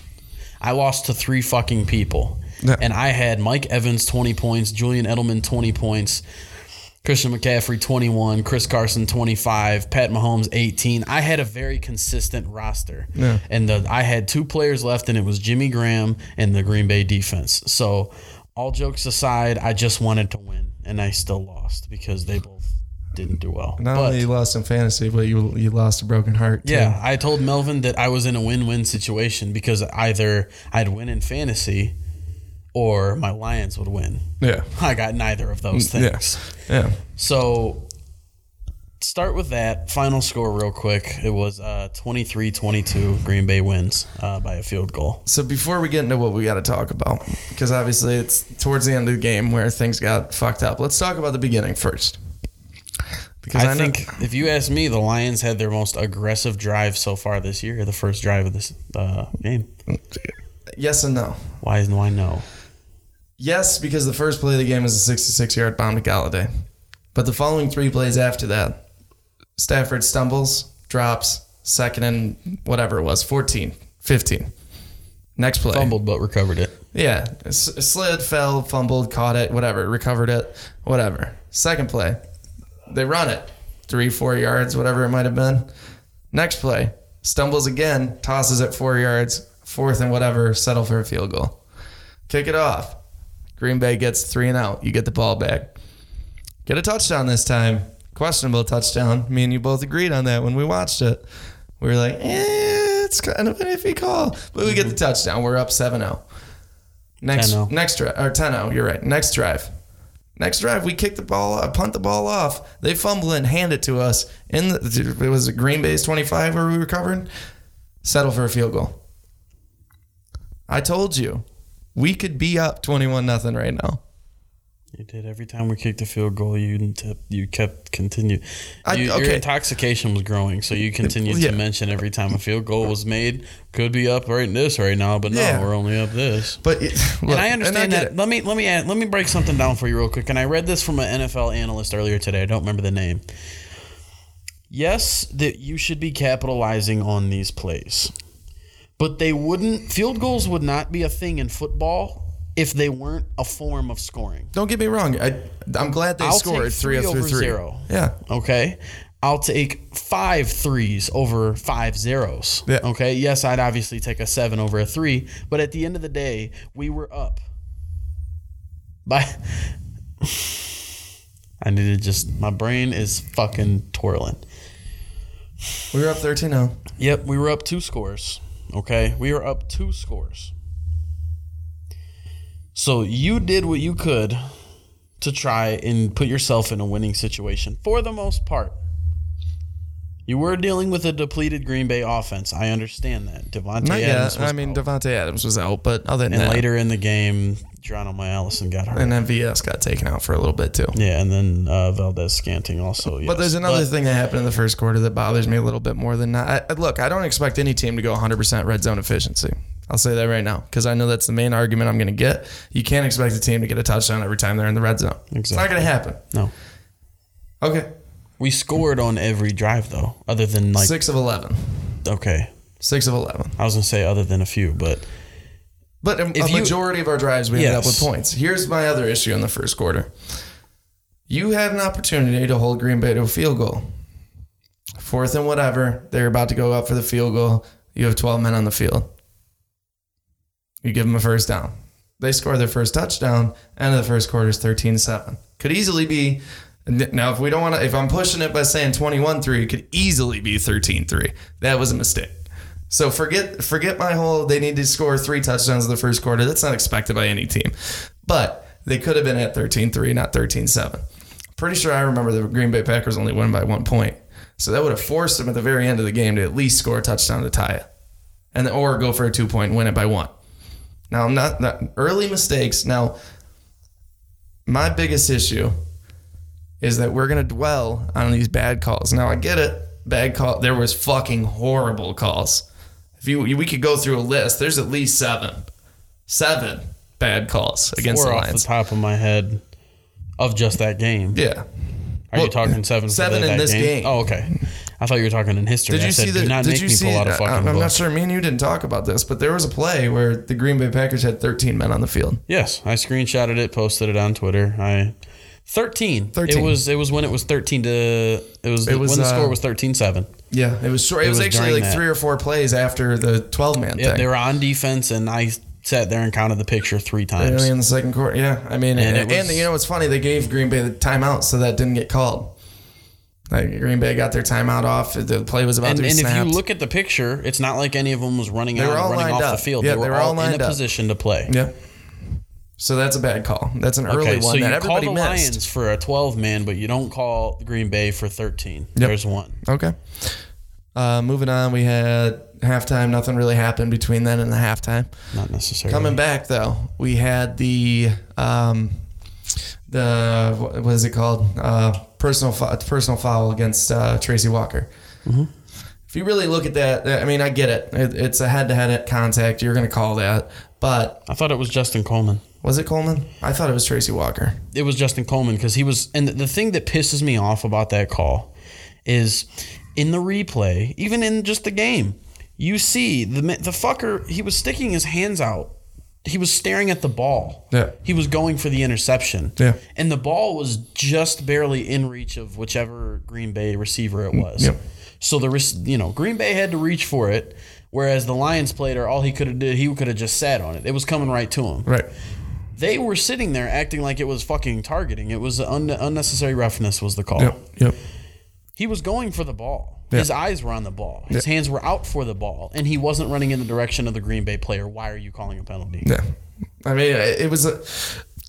Speaker 1: I lost to three fucking people. Yeah. And I had Mike Evans 20 points, Julian Edelman 20 points, Christian McCaffrey 21, Chris Carson 25, Pat Mahomes 18. I had a very consistent roster. Yeah. And the, I had two players left, and it was Jimmy Graham and the Green Bay defense. So, all jokes aside, I just wanted to win, and I still lost because they both didn't do well.
Speaker 2: Not but, only you lost in fantasy, but you you lost a broken heart.
Speaker 1: Too. Yeah, I told Melvin that I was in a win-win situation because either I'd win in fantasy – or my Lions would win.
Speaker 2: Yeah.
Speaker 1: I got neither of those mm,
Speaker 2: things. Yeah. yeah.
Speaker 1: So start with that final score real quick. It was uh, 23-22 Green Bay wins uh, by a field goal.
Speaker 2: So before we get into what we got to talk about because obviously it's towards the end of the game where things got fucked up. Let's talk about the beginning first.
Speaker 1: Because I, I think know- if you ask me, the Lions had their most aggressive drive so far this year, the first drive of this uh, game.
Speaker 2: Yes and no.
Speaker 1: Why is why no?
Speaker 2: Yes, because the first play of the game was a 66 yard bomb to Golladay. But the following three plays after that, Stafford stumbles, drops, second and whatever it was, 14, 15. Next play.
Speaker 1: Fumbled, but recovered it.
Speaker 2: Yeah. Slid, fell, fumbled, caught it, whatever, recovered it, whatever. Second play. They run it. Three, four yards, whatever it might have been. Next play. Stumbles again, tosses it four yards, fourth and whatever, settle for a field goal. Kick it off. Green Bay gets three and out. You get the ball back. Get a touchdown this time. Questionable touchdown. Me and you both agreed on that when we watched it. We were like, eh, it's kind of an iffy call. But we get the touchdown. We're up 7 0. Next, 10-0. next drive, or 10 0, you're right. Next drive. Next drive, we kick the ball, uh, punt the ball off. They fumble and hand it to us. In the, it was a Green Bay's 25 where we recovered. Settle for a field goal. I told you we could be up 21 nothing right now.
Speaker 1: You did every time we kicked a field goal. You you kept continue. You, okay. Your intoxication was growing, so you continued yeah. to mention every time a field goal was made. Could be up right in this right now, but no, yeah. we're only up this.
Speaker 2: But it,
Speaker 1: look, and I understand and I that. It. Let me let me add, let me break something down for you real quick. And I read this from an NFL analyst earlier today. I don't remember the name. Yes, that you should be capitalizing on these plays but they wouldn't. Field goals would not be a thing in football if they weren't a form of scoring.
Speaker 2: Don't get me wrong. I, I'm glad they I'll scored three, three over three. Zero. Yeah.
Speaker 1: Okay. I'll take five threes over five zeros. Yeah. Okay. Yes, I'd obviously take a seven over a three, but at the end of the day, we were up by. *laughs* I need to just. My brain is fucking twirling.
Speaker 2: We were up 13 0.
Speaker 1: Yep, we were up two scores. Okay, we were up two scores. So you did what you could to try and put yourself in a winning situation for the most part. You were dealing with a depleted Green Bay offense. I understand that. Davante
Speaker 2: Not
Speaker 1: Adams.
Speaker 2: yet. I mean, Davante Adams was out, but other than
Speaker 1: and
Speaker 2: that,
Speaker 1: later in the game, Geronimo Allison got hurt.
Speaker 2: and then VS got taken out for a little bit too.
Speaker 1: yeah, and then uh, Valdes-Scantling also. Yes.
Speaker 2: But there's another
Speaker 1: But-
Speaker 2: thing that happened in the first quarter that bothers me a little bit more than that. I, look, I don't expect any team to go 100% red zone efficiency. I'll say that right now because I know that's the main argument I'm going to get. You can't expect a team to get a touchdown every time they're in the red zone. Exactly. It's not going to happen.
Speaker 1: No.
Speaker 2: Okay.
Speaker 1: We scored on every drive though, other than like
Speaker 2: Six of 11.
Speaker 1: okay.
Speaker 2: Six of 11.
Speaker 1: I was gonna say other than a few, but
Speaker 2: But a, a
Speaker 1: If you-
Speaker 2: majority of our drives, we ended up
Speaker 1: Yes.
Speaker 2: with points. Here's my other issue in the first quarter. You had an opportunity to hold Green Bay to a field goal. Fourth and whatever, they're about to go up for the field goal. You have 12 men on the field. You give them a first down. They score their first touchdown. End of the first quarter is 13 7. Could easily be. Now, if we don't want to, if I'm pushing it by saying 21 3, it could easily be 13 3. That was a mistake. So forget forget my whole they need to score three touchdowns in the first quarter. That's not expected by any team. But they could have been at 13-3, not 13-7. Pretty sure I remember the Green Bay Packers only won by one point. So that would have forced them at the very end of the game to at least score a touchdown to tie it. And the, or go for a two point win it by one. Now I'm not, not early mistakes. Now my biggest issue is that we're gonna dwell on these bad calls. Now I get it. Bad call. There was fucking horrible calls. If you we could go through a list, there's at least seven, seven bad calls against
Speaker 1: four
Speaker 2: the
Speaker 1: off the top of my head of just that game.
Speaker 2: yeah.
Speaker 1: Are
Speaker 2: Well,
Speaker 1: you talking seven?
Speaker 2: seven in
Speaker 1: that
Speaker 2: this game.
Speaker 1: Oh, okay. I thought you were talking in history.
Speaker 2: Did
Speaker 1: I
Speaker 2: you
Speaker 1: said,
Speaker 2: see the?
Speaker 1: Do not
Speaker 2: did
Speaker 1: make
Speaker 2: you
Speaker 1: me
Speaker 2: see?
Speaker 1: pull out a
Speaker 2: I-
Speaker 1: fucking
Speaker 2: I'm not sure. Me and you didn't talk about this, but there was a play where the Green Bay Packers had 13 men on the field.
Speaker 1: Yes, I screenshotted it, posted it on Twitter. I 13.
Speaker 2: 13.
Speaker 1: It was it was when it was 13 to it was,
Speaker 2: It was,
Speaker 1: when the
Speaker 2: uh,
Speaker 1: score was 13-7.
Speaker 2: Yeah, it was short. It, was,
Speaker 1: was
Speaker 2: actually like
Speaker 1: that.
Speaker 2: three or four plays after the 12 man
Speaker 1: Yeah,
Speaker 2: thing.
Speaker 1: they were on defense and I sat there and counted the picture 3 times.
Speaker 2: Early in the second quarter. Yeah, I mean,
Speaker 1: And
Speaker 2: and,
Speaker 1: it
Speaker 2: and, you know what's funny? They gave Green Bay the timeout, so that didn't get called. Like Green Bay got their timeout off. The play was about
Speaker 1: And,
Speaker 2: to be
Speaker 1: and if you look at the picture, it's not like any of them was running
Speaker 2: They
Speaker 1: out
Speaker 2: were all
Speaker 1: running off
Speaker 2: up.
Speaker 1: the field.
Speaker 2: Yeah,
Speaker 1: they were, all, in a
Speaker 2: up.
Speaker 1: position to play.
Speaker 2: yeah. So that's a bad call. That's an early
Speaker 1: Okay, so
Speaker 2: one
Speaker 1: you
Speaker 2: that
Speaker 1: call
Speaker 2: everybody
Speaker 1: the
Speaker 2: missed.
Speaker 1: Lions for a 12 man, but you don't call Green Bay for 13.
Speaker 2: Yep.
Speaker 1: There's one.
Speaker 2: Okay. Uh, moving on, we had halftime. Nothing really happened between then and the halftime.
Speaker 1: Not necessarily.
Speaker 2: Coming back though, we had the um, the what is it called? Uh, personal fou- personal foul against uh, Tracy Walker. If you really look at that, I mean, I get it. it it's a head-to-head contact. You're going to call that, but
Speaker 1: I thought it was Justin Coleman.
Speaker 2: was it Coleman? I thought it was Tracy Walker.
Speaker 1: It was Justin Coleman because he was. And the thing that pisses me off about that call is in the replay, even in just the game, you see the the fucker. He was sticking his hands out. He was staring at the ball.
Speaker 2: Yeah.
Speaker 1: He was going for the interception.
Speaker 2: Yeah.
Speaker 1: And the ball was just barely in reach of whichever Green Bay receiver it mm, was.
Speaker 2: Yep.
Speaker 1: So the you know Green Bay had to reach for it, whereas the Lions played player all he could have did he could have just sat on it. It was coming right to him.
Speaker 2: Right.
Speaker 1: They were sitting there acting like it was fucking targeting. It was un- unnecessary roughness was the call.
Speaker 2: Yep. Yep.
Speaker 1: He was going for the ball. His eyes were on the ball. His hands were out for the ball, and he wasn't running in the direction of the Green Bay player. Why are you calling a penalty?
Speaker 2: Yeah. I mean, it was a.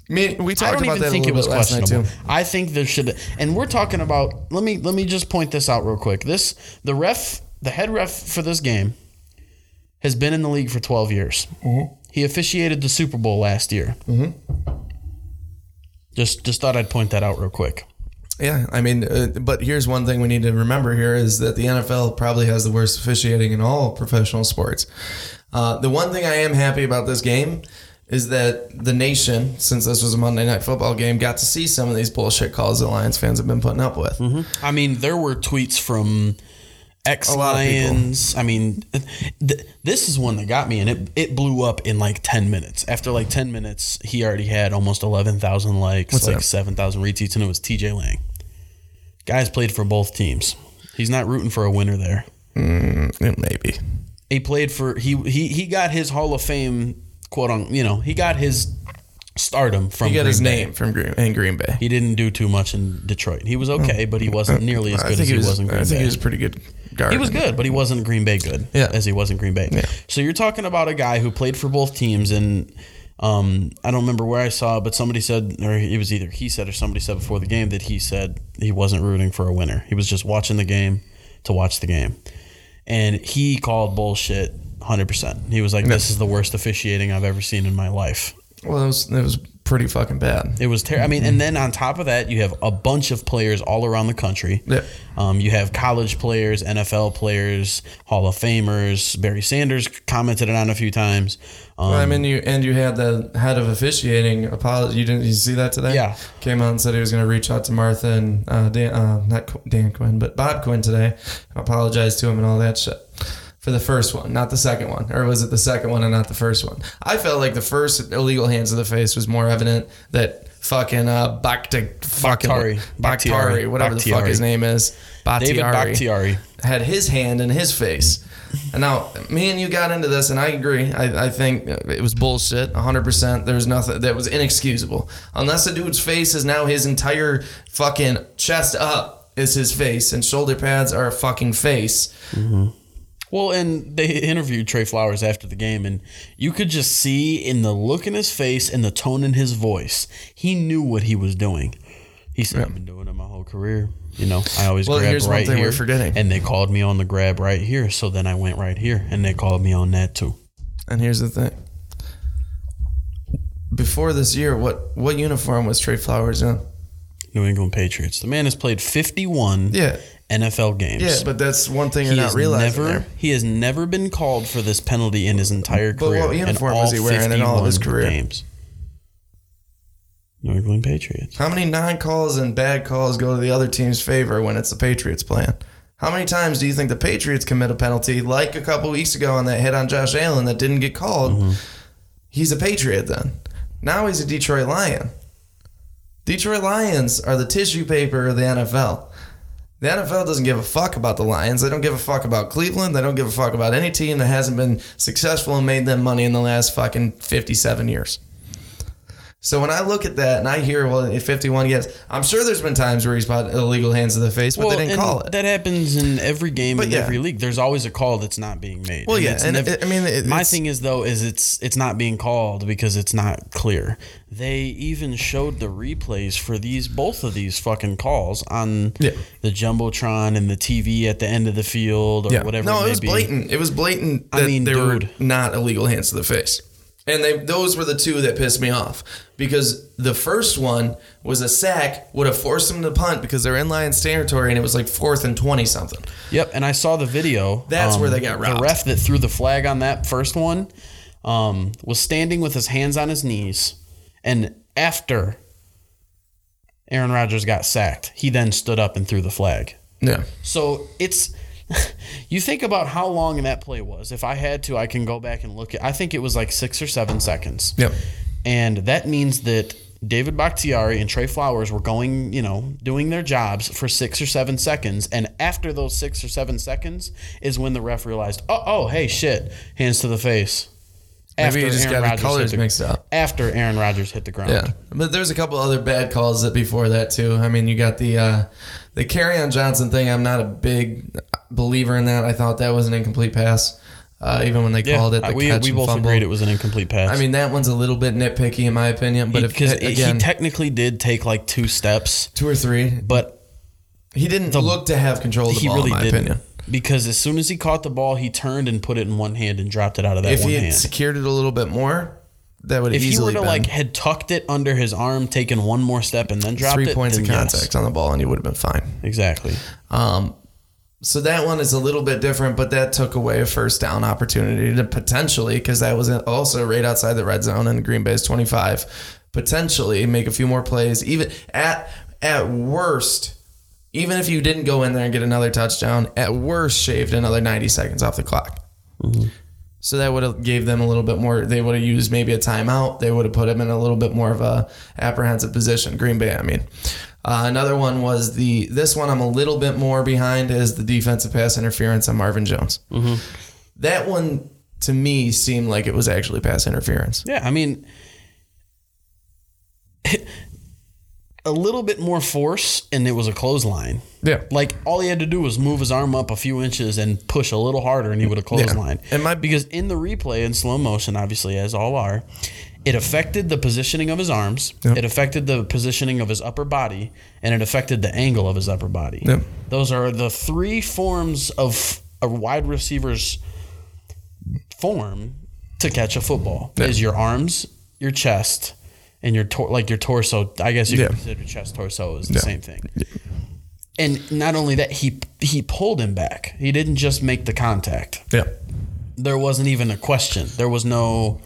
Speaker 2: Me, we
Speaker 1: I
Speaker 2: talked
Speaker 1: don't
Speaker 2: about
Speaker 1: even
Speaker 2: that
Speaker 1: think it was
Speaker 2: bit last night
Speaker 1: questionable.
Speaker 2: too.
Speaker 1: I think there should, and we're talking about. Let me let me just point this out real quick. This the ref, the head ref for this game, has been in the league for twelve years.
Speaker 2: Mm-hmm.
Speaker 1: He officiated the Super Bowl last year. Just just thought I'd point that out real quick.
Speaker 2: Yeah, I mean, uh, but here's one thing we need to remember here is that the NFL probably has the worst officiating in all professional sports. Uh, the one thing I am happy about this game is that the nation, since this was a Monday night football game, got to see some of these bullshit calls that Lions fans have been putting up with.
Speaker 1: I mean, there were tweets from ex
Speaker 2: lot of people.
Speaker 1: Lions. I mean, th- this is one that got me, and it it blew up in like ten minutes. After like ten minutes, he already had almost eleven thousand likes,
Speaker 2: What's
Speaker 1: like
Speaker 2: that?
Speaker 1: seven thousand retweets, and it was T.J. Lang. Guys played for both teams. He's not rooting for a winner there.
Speaker 2: Mm, maybe.
Speaker 1: He played for he he he got his Hall of Fame quote on you know he got his stardom from.
Speaker 2: He got
Speaker 1: Green
Speaker 2: his
Speaker 1: Bay.
Speaker 2: name from Green in Green Bay.
Speaker 1: He didn't do too much in Detroit. He was okay, but he wasn't nearly as
Speaker 2: I
Speaker 1: good
Speaker 2: think
Speaker 1: as he
Speaker 2: was,
Speaker 1: in Green
Speaker 2: I think
Speaker 1: Bay.
Speaker 2: he was pretty good guard.
Speaker 1: He was good, but he wasn't Green Bay good
Speaker 2: Yeah.
Speaker 1: as he was in Green Bay.
Speaker 2: Yeah.
Speaker 1: So you're talking about a guy who played for both teams, and um, I don't remember where I saw, it, but somebody said, or it was either he said or somebody said before the game that he said he wasn't rooting for a winner. He was just watching the game to watch the game, and he called bullshit 100. percent He was like, "This is the worst officiating I've ever seen in my life."
Speaker 2: Well, that was it was pretty fucking bad.
Speaker 1: It was terrible. I mean, and then on top of that, you have a bunch of players all around the country.
Speaker 2: Yeah.
Speaker 1: Um, you have college players, NFL players, Hall of Famers. Barry Sanders commented on it a few times. Um,
Speaker 2: Well, I mean, you and you had the head of officiating apology. You didn't you see that today?
Speaker 1: Yeah.
Speaker 2: came out and said he was going to reach out to Martha and uh, Dan, uh, not Dan Quinn, but Bob Quinn today, apologize to him and all that shit for the first one, not the second one, or was it the second one and not the first one? I felt like the first illegal hands to the face was more evident that fucking uh, Bakhti, fucking
Speaker 1: Bakhtiari.
Speaker 2: Bakhtiari,
Speaker 1: Bakhtiari.
Speaker 2: whatever the fuck his name is,
Speaker 1: David Bakhtiari.
Speaker 2: had his hand in his face. And now, me and you got into this, and I agree. I, I think it was bullshit, 100%. There was nothing that was inexcusable. Unless a dude's face is now his entire fucking chest up is his face, and shoulder pads are a fucking face.
Speaker 1: Well, and they interviewed Trey Flowers after the game, and you could just see in the look in his face and the tone in his voice, he knew what he was doing. He said, "I've been doing it my whole career. You know, I always
Speaker 2: Well,
Speaker 1: grab right here, and they called me on the grab right here. So then I went right here, and they called me on that too.
Speaker 2: And here's the thing. Before this year, what, what uniform was Trey Flowers in?
Speaker 1: New England Patriots. The man has played 51
Speaker 2: Yeah.
Speaker 1: NFL games.
Speaker 2: Yeah, but that's one thing you're
Speaker 1: he
Speaker 2: not realizing
Speaker 1: never
Speaker 2: there.
Speaker 1: he has never been called for this penalty in his entire
Speaker 2: But
Speaker 1: career.
Speaker 2: what uniform was he wearing in all of his career?
Speaker 1: Games. New England Patriots.
Speaker 2: How many non calls and bad calls go to the other team's favor when it's the Patriots playing? How many times do you think the Patriots commit a penalty like a couple weeks ago on that hit on Josh Allen that didn't get called? Mm-hmm. He's a Patriot then. Now he's a Detroit Lion. Detroit Lions are the tissue paper of the NFL. The NFL doesn't give a fuck about the Lions. They don't give a fuck about Cleveland. They don't give a fuck about any team that hasn't been successful and made them money in the last fucking 57 years. So when I look at that and I hear, well, at 51, yes, I'm sure there's been times where he's bought illegal hands to the face, but they didn't
Speaker 1: and
Speaker 2: call it.
Speaker 1: That happens in every game
Speaker 2: But
Speaker 1: in
Speaker 2: yeah.
Speaker 1: every league. There's always a call that's not being made.
Speaker 2: Well, yeah,
Speaker 1: it's
Speaker 2: and it- I mean, it-
Speaker 1: my thing is though is it's it's not being called because it's not clear. They even showed the replays for these both of these fucking calls on
Speaker 2: Yeah.
Speaker 1: the jumbotron and the TV at the end of the field or
Speaker 2: Yeah.
Speaker 1: whatever.
Speaker 2: No,
Speaker 1: it,
Speaker 2: it,
Speaker 1: may
Speaker 2: was
Speaker 1: be.
Speaker 2: blatant. It was blatant
Speaker 1: I mean,
Speaker 2: they
Speaker 1: dude.
Speaker 2: were not illegal hands to the face. And they those were the two that pissed me off because the first one was a sack would have forced them to punt because they're in Lions territory and it was like fourth and twenty something.
Speaker 1: Yep, and I saw the video.
Speaker 2: That's
Speaker 1: Um,
Speaker 2: where they got robbed.
Speaker 1: The ref that threw the flag on that first one um, was standing with his hands on his knees, and after Aaron Rodgers got sacked, he then stood up and threw the flag.
Speaker 2: Yeah.
Speaker 1: So it's *laughs* you think about how long that play was. If I had to, I can go back and look at. I think it was like six or seven seconds.
Speaker 2: Yep.
Speaker 1: And that means that David Bakhtiari and Trey Flowers were going, you know, doing their jobs for six or seven seconds. And after those six or seven seconds is when the ref realized, oh, oh, hey, shit, hands to the face.
Speaker 2: Maybe you just got the
Speaker 1: Rodgers
Speaker 2: colors
Speaker 1: the-
Speaker 2: mixed up.
Speaker 1: After Aaron Rodgers hit the ground.
Speaker 2: Yeah, but there's a couple other bad calls that before that too. I mean, you got the uh, the Kerryon Johnson thing. I'm not a big believer in that. I thought that was an incomplete pass, uh, even when they
Speaker 1: Yeah,
Speaker 2: called it the
Speaker 1: we,
Speaker 2: catch
Speaker 1: we both
Speaker 2: fumble.
Speaker 1: agreed it was an incomplete pass.
Speaker 2: I mean, that one's a little bit nitpicky in my opinion. But if
Speaker 1: because
Speaker 2: again,
Speaker 1: he technically did take like two steps,
Speaker 2: two or three,
Speaker 1: but
Speaker 2: he didn't look to have control of the
Speaker 1: he
Speaker 2: ball.
Speaker 1: really
Speaker 2: in my
Speaker 1: didn't.
Speaker 2: opinion.
Speaker 1: Because as soon as he caught the ball, he turned and put it in one hand and dropped it out of that
Speaker 2: If
Speaker 1: one
Speaker 2: he had
Speaker 1: hand.
Speaker 2: secured it a little bit more, that would have
Speaker 1: if he were to
Speaker 2: been
Speaker 1: like had tucked it under his arm, taken one more step, and then dropped
Speaker 2: three
Speaker 1: it,
Speaker 2: points of
Speaker 1: then yes.
Speaker 2: contact on the ball, and he would have been fine.
Speaker 1: Exactly.
Speaker 2: Um, so that one is a little bit different, but that took away a first down opportunity to potentially, because that was also right outside the red zone in Green Bay's 25, potentially make a few more plays. Even at at worst, even if you didn't go in there and get another touchdown, at worst shaved another 90 seconds off the clock. So that would have gave them a little bit more. They would have used maybe a timeout. They would have put him in a little bit more of a apprehensive position. Green Bay, I mean. Uh, another one was the. This one I'm a little bit more behind is the defensive pass interference on Marvin Jones. That one to me seemed like it was actually pass interference.
Speaker 1: Yeah, I mean, a little bit more force and it was a clothesline.
Speaker 2: Yeah.
Speaker 1: Like all he had to do was move his arm up a few inches and push a little harder and he would have *laughs* clothesline. Yeah. And my because in the replay in slow motion, obviously as all are, it affected the positioning of his arms, yep. it affected the positioning of his upper body, and it affected the angle of his upper body. Yep. Those are the three forms of a wide receiver's form to catch a football. Yep. Is your arms, your chest, and your tor- like your torso. I guess you yeah. consider chest torso is the yeah. same thing. Yeah. And not only that, he he pulled him back. He didn't just make the contact.
Speaker 2: Yeah.
Speaker 1: There wasn't even a question. There was no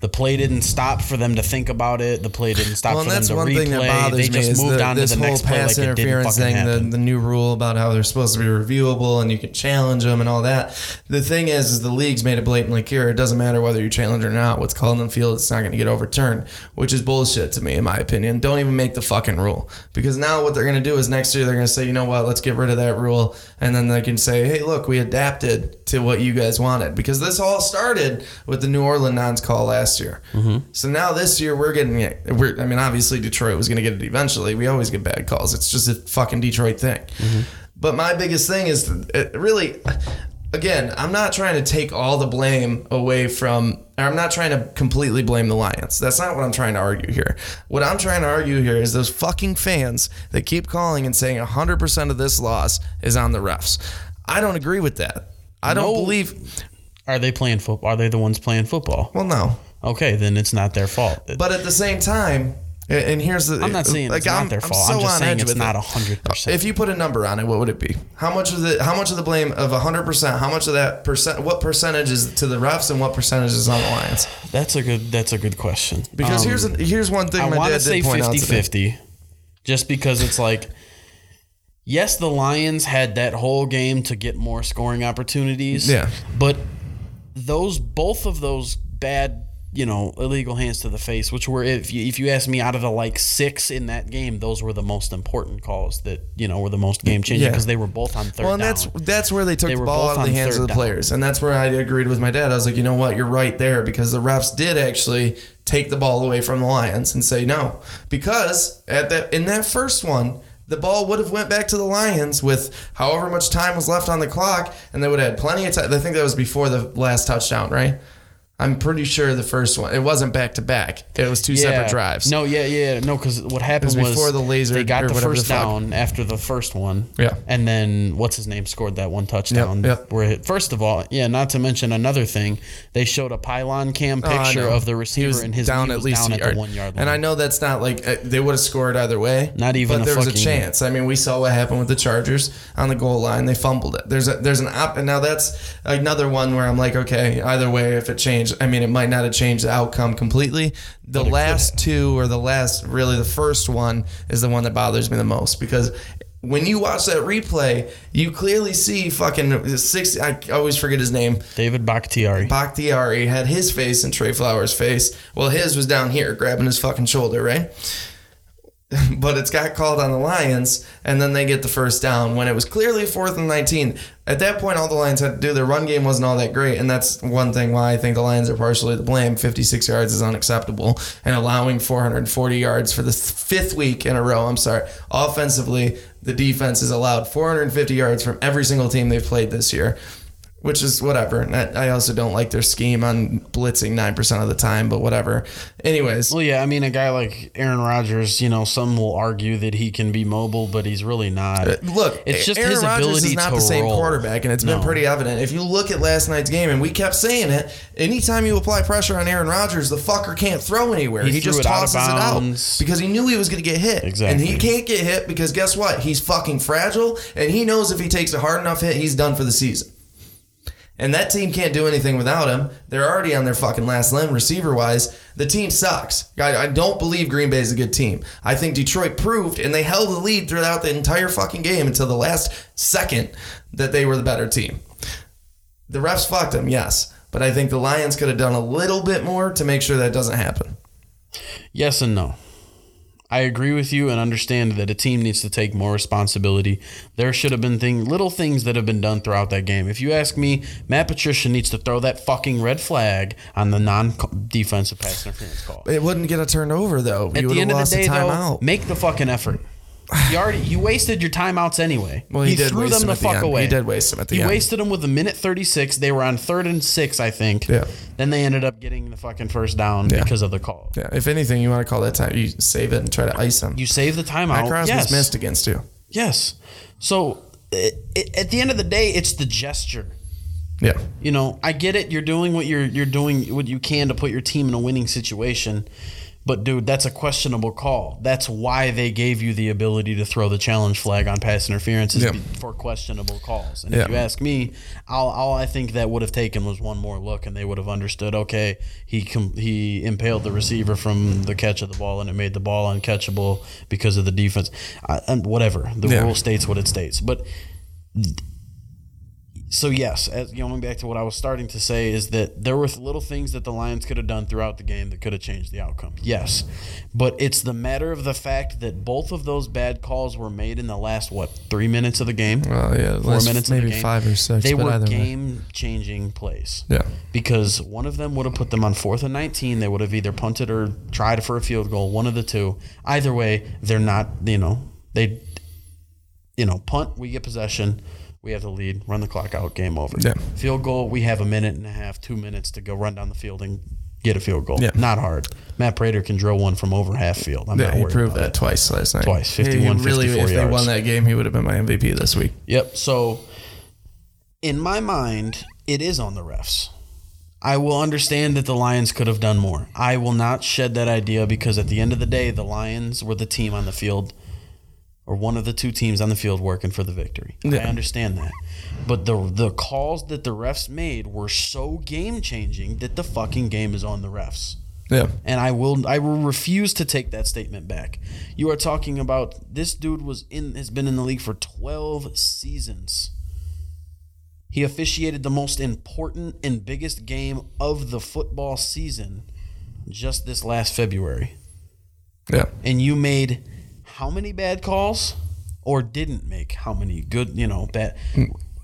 Speaker 1: the play didn't stop for them to think about it. The play didn't stop well, for them to replay. Thing that bothers they just moved the, on to the next play like it didn't fucking thing,
Speaker 2: happen. The, the new rule about how they're supposed to be reviewable and you can challenge them and all that. The thing is, is the league's made it blatantly clear. It doesn't matter whether you challenge or not. What's called in the field, it's not going to get overturned, which is bullshit to me, in my opinion. Don't even make the fucking rule because now what they're going to do is next year they're going to say, you know what, let's get rid of that rule, and then they can say, hey, look, we adapted to what you guys wanted because this all started with the New Orleans nons call last year. Mm-hmm. So now this year we're getting it. We're, I mean, obviously Detroit was going to get it eventually. We always get bad calls. It's just a fucking Detroit thing. Mm-hmm. But my biggest thing is really, again, I'm not trying to take all the blame away from. I'm not trying to completely blame the Lions. That's not what I'm trying to argue here. What I'm trying to argue here is those fucking fans that keep calling and saying 100% of this loss is on the refs. I don't agree with that. I don't no. believe.
Speaker 1: Are they playing football? Are they the ones playing football?
Speaker 2: Well, no
Speaker 1: okay, then it's not their fault.
Speaker 2: But at the same time, and here's the.
Speaker 1: I'm not saying like, it's I'm, not their fault. I'm, so I'm just saying it's not hundred percent.
Speaker 2: If you put a number on it, what would it be? How much of the how much of the blame of hundred percent? How much of that percent? What percentage is to the refs and what percentage is on the Lions?
Speaker 1: That's a good. That's a good question.
Speaker 2: Because um, here's a, here's one thing. I want to say 50-50,
Speaker 1: just because it's like. Yes, the Lions had that whole game to get more scoring opportunities.
Speaker 2: Yeah.
Speaker 1: But those both of those bad you know, illegal hands to the face, which were if you if you ask me, out of the like six in that game, those were the most important calls that you know were the most game changing because yeah. they were both on third. Well, and
Speaker 2: down. that's that's where they took they the ball out of the hands of the down. players, and that's where I agreed with my dad. I was like, you know what, you're right there because the refs did actually take the ball away from the Lions and say no because at that in that first one the ball would have went back to the Lions with however much time was left on the clock, and they would have had plenty of time. I think that was before the last touchdown, right? I'm pretty sure the first one. It wasn't back to back. It was two yeah. separate drives.
Speaker 1: No, yeah, yeah, no. Because what happened was, before the laser. They got the first the down after the first one.
Speaker 2: Yeah.
Speaker 1: And then what's his name scored that one touchdown.
Speaker 2: Yep, yep.
Speaker 1: Where first of all, yeah. Not to mention another thing, they showed a pylon cam oh, picture of the receiver and his down at least down at the one yard line.
Speaker 2: And I know that's not like uh, they would have scored either way.
Speaker 1: Not even.
Speaker 2: But
Speaker 1: there
Speaker 2: was a chance. I mean, we saw what happened with the Chargers on the goal line. They fumbled it. There's a there's an op, and now that's another one where I'm like, okay, either way, if it changed, I mean, it might not have changed the outcome completely. The last two, or the last, really the first one, is the one that bothers me the most because when you watch that replay, you clearly see fucking six. I always forget his name.
Speaker 1: David Bakhtiari.
Speaker 2: Bakhtiari had his face and Trey Flowers' face. Well, his was down here, grabbing his fucking shoulder, right? *laughs* but it's got called on the Lions, and then they get the first down when it was clearly fourth and 19. At that point, all the Lions had to do, their run game wasn't all that great, and that's one thing why I think the Lions are partially to blame. 56 yards is unacceptable, and allowing 440 yards for the fifth week in a row. I'm sorry. Offensively, the defense has allowed 450 yards from every single team they've played this year which is whatever. I also don't like their scheme on blitzing nine percent of the time, but whatever. Anyways,
Speaker 1: well, yeah, I mean, a guy like Aaron Rodgers, you know, some will argue that he can be mobile, but he's really not. Uh,
Speaker 2: look, it's just Aaron his Rodgers ability is not the same roll. quarterback, and it's no. been pretty evident. If you look at last night's game, and we kept saying it, anytime you apply pressure on Aaron Rodgers, the fucker can't throw anywhere. He, he just tosses it out because he knew he was going to get hit,
Speaker 1: exactly,
Speaker 2: and he can't get hit because guess what? He's fucking fragile, and he knows if he takes a hard enough hit, he's done for the season. And that team can't do anything without him. They're already on their fucking last limb receiver wise. The team sucks. I, I don't believe Green Bay is a good team. I think Detroit proved, and they held the lead throughout the entire fucking game until the last second that they were the better team. The refs fucked them, yes. But I think the Lions could have done a little bit more to make sure that doesn't happen.
Speaker 1: Yes and no. I agree with you and understand that a team needs to take more responsibility. There should have been thing, little things that have been done throughout that game. If you ask me, Matt Patricia needs to throw that fucking red flag on the non-defensive pass interference call.
Speaker 2: It wouldn't get a turnover though.
Speaker 1: At
Speaker 2: you
Speaker 1: the end of the day,
Speaker 2: the
Speaker 1: though, make the fucking effort. You already you wasted your timeouts anyway. Well, he, he threw them the fuck the away.
Speaker 2: He did waste them at the
Speaker 1: he
Speaker 2: end.
Speaker 1: He wasted them with a minute thirty six. They were on third and six, I think.
Speaker 2: Yeah.
Speaker 1: Then they ended up getting the fucking first down yeah. because of the call.
Speaker 2: Yeah. If anything, you want to call that time, you save it and try to ice them.
Speaker 1: You save the timeout. Matt
Speaker 2: Crosby's
Speaker 1: yes.
Speaker 2: missed against you.
Speaker 1: Yes. So it, it, at the end of the day, it's the gesture.
Speaker 2: Yeah.
Speaker 1: You know, I get it. You're doing what you're you're doing what you can to put your team in a winning situation. But dude, that's a questionable call. That's why they gave you the ability to throw the challenge flag on pass interference yeah. for questionable calls. And yeah. if you ask me, all, all I think that would have taken was one more look, and they would have understood. Okay, he com- he impaled the receiver from the catch of the ball, and it made the ball uncatchable because of the defense. Uh, and whatever the yeah. rule states, what it states. But so yes, as going back to what I was starting to say is that there were little things that the Lions could have done throughout the game that could have changed the outcome. Yes, but it's the matter of the fact that both of those bad calls were made in the last what three minutes of the game.
Speaker 2: Well, yeah,
Speaker 1: four minutes,
Speaker 2: maybe
Speaker 1: of the game.
Speaker 2: five or six.
Speaker 1: They were game-changing plays.
Speaker 2: Yeah,
Speaker 1: because one of them would have put them on fourth and nineteen. They would have either punted or tried for a field goal. One of the two. Either way, they're not. You know, they, you know, punt. We get possession we have the lead, run the clock out, game over.
Speaker 2: Yeah.
Speaker 1: Field goal, we have a minute and a half, two minutes to go run down the field and get a field goal.
Speaker 2: Yeah.
Speaker 1: Not hard. Matt Prater can drill one from over half field. I'm
Speaker 2: yeah,
Speaker 1: he
Speaker 2: proved that it. twice last night.
Speaker 1: Twice, 51, he really, 54
Speaker 2: If
Speaker 1: yards.
Speaker 2: they won that game, he would have been my MVP this week.
Speaker 1: Yep. So, in my mind, it is on the refs. I will understand that the Lions could have done more. I will not shed that idea because at the end of the day, the Lions were the team on the field or one of the two teams on the field working for the victory. Yeah. I understand that. But the the calls that the refs made were so game changing that the fucking game is on the refs.
Speaker 2: Yeah.
Speaker 1: And I will I will refuse to take that statement back. You are talking about this dude was in has been in the league for 12 seasons. He officiated the most important and biggest game of the football season just this last February.
Speaker 2: Yeah.
Speaker 1: And you made how many bad calls or didn't make how many good, you know, bad.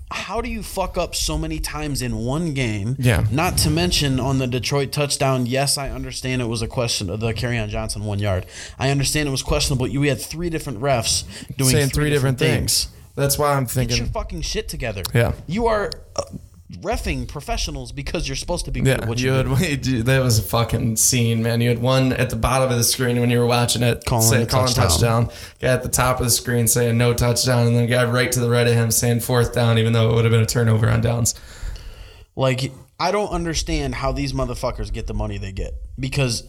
Speaker 1: How do you fuck up so many times in one game?
Speaker 2: Yeah.
Speaker 1: Not to mention on the Detroit touchdown. Yes, I understand it was a question of the Kerryon Johnson one yard. I understand it was questionable. You had three different refs doing
Speaker 2: saying
Speaker 1: three,
Speaker 2: three different, different things. things. That's why I'm thinking.
Speaker 1: Get your fucking shit together.
Speaker 2: Yeah.
Speaker 1: You are. Uh, Refing professionals because you're supposed to be good yeah, at what you,
Speaker 2: you
Speaker 1: do. *laughs*
Speaker 2: That was a fucking scene, man. You had one at the bottom of the screen when you were watching it,
Speaker 1: calling, say, calling touchdown.
Speaker 2: touchdown. Guy at the top of the screen saying no touchdown, and then a guy right to the right of him saying fourth down, even though it would have been a turnover on downs.
Speaker 1: Like I don't understand how these motherfuckers get the money they get because.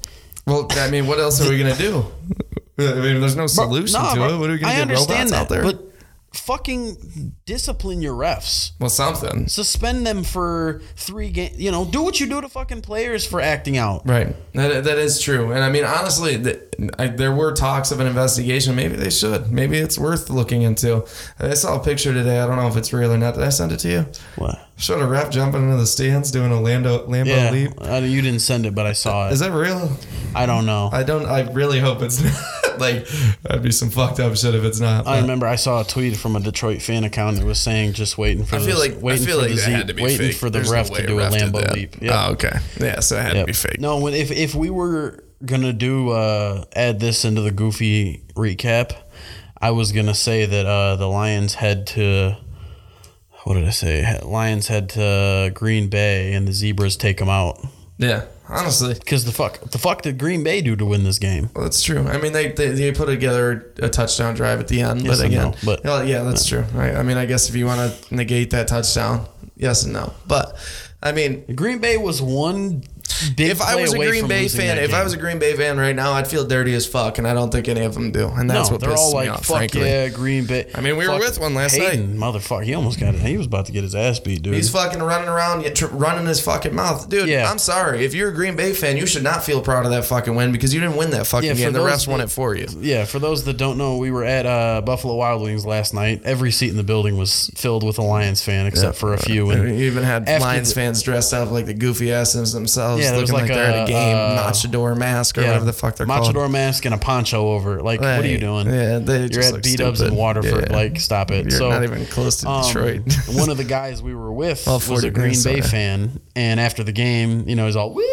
Speaker 2: Well, I mean, what else are we gonna do? *laughs* I mean, there's no solution to it. What are we gonna I get robots
Speaker 1: that,
Speaker 2: out there?
Speaker 1: But fucking discipline your refs.
Speaker 2: Well, something.
Speaker 1: Suspend them for three games. You know, do what you do to fucking players for acting out.
Speaker 2: Right. That, that is true. And I mean, honestly, the, I, there were talks of an investigation. Maybe they should. Maybe it's worth looking into. I saw a picture today. I don't know if it's real or not. Did I send it to you?
Speaker 1: What?
Speaker 2: Showed a ref jumping into the stands doing a Lando Lambeau
Speaker 1: yeah,
Speaker 2: leap.
Speaker 1: Uh, you didn't send it, but I saw it.
Speaker 2: Is that real?
Speaker 1: I don't know.
Speaker 2: I don't. I really hope it's *laughs* not. like that'd be some fucked up shit if it's not.
Speaker 1: I remember I saw a tweet from a Detroit fan account that was saying just waiting for. I feel like waiting I feel for like the Z, had to be waiting fake. for the
Speaker 2: There's
Speaker 1: ref
Speaker 2: no
Speaker 1: to do a Lambeau leap.
Speaker 2: Yep. Oh, okay. Yeah, so it had yep. to be fake.
Speaker 1: No, if if we were gonna do uh, add this into the goofy recap, I was gonna say that uh, the Lions head to what did I say? Lions head to Green Bay and the Zebras take them out.
Speaker 2: Yeah, honestly,
Speaker 1: because the fuck, the fuck did Green Bay do to win this game?
Speaker 2: Well, that's true. I mean, they, they, they put together a touchdown drive at the end, yes but again, no, but well, yeah, that's true. Right? I mean, I guess if you want to negate that touchdown, yes and no, but I mean,
Speaker 1: Green Bay was one
Speaker 2: if I was a Green Bay fan, if I was a Green Bay fan right now, I'd feel dirty as fuck, and I don't think any of them do. And that's no, what they're all like, off,
Speaker 1: "Fuck
Speaker 2: frankly.
Speaker 1: yeah, Green Bay."
Speaker 2: I mean, we
Speaker 1: fuck
Speaker 2: were with one last
Speaker 1: Hayden,
Speaker 2: night.
Speaker 1: Motherfucker, he almost got it. He was about to get his ass beat, dude.
Speaker 2: He's fucking running around, running his fucking mouth, dude. Yeah. I'm sorry. If you're a Green Bay fan, you should not feel proud of that fucking win because you didn't win that fucking yeah, game. The refs won it for you.
Speaker 1: Yeah. For those that don't know, we were at uh, Buffalo Wild Wings last night. Every seat in the building was filled with a Lions fan, except yeah. for a few.
Speaker 2: And you even had Lions the, fans dressed up like the goofy asses themselves. Yeah, looking like, like, they're at a game, uh, Machador mask or yeah, whatever the fuck they're
Speaker 1: Machador
Speaker 2: called.
Speaker 1: Machador mask and a poncho over. Like, right. what are you doing? Yeah, they you're at B Dubs in Waterford. Yeah. Like, stop it.
Speaker 2: You're so not even close to um, Detroit. *laughs*
Speaker 1: one of the guys we were with was a Green Bay fan, and after the game, you know, he's all woo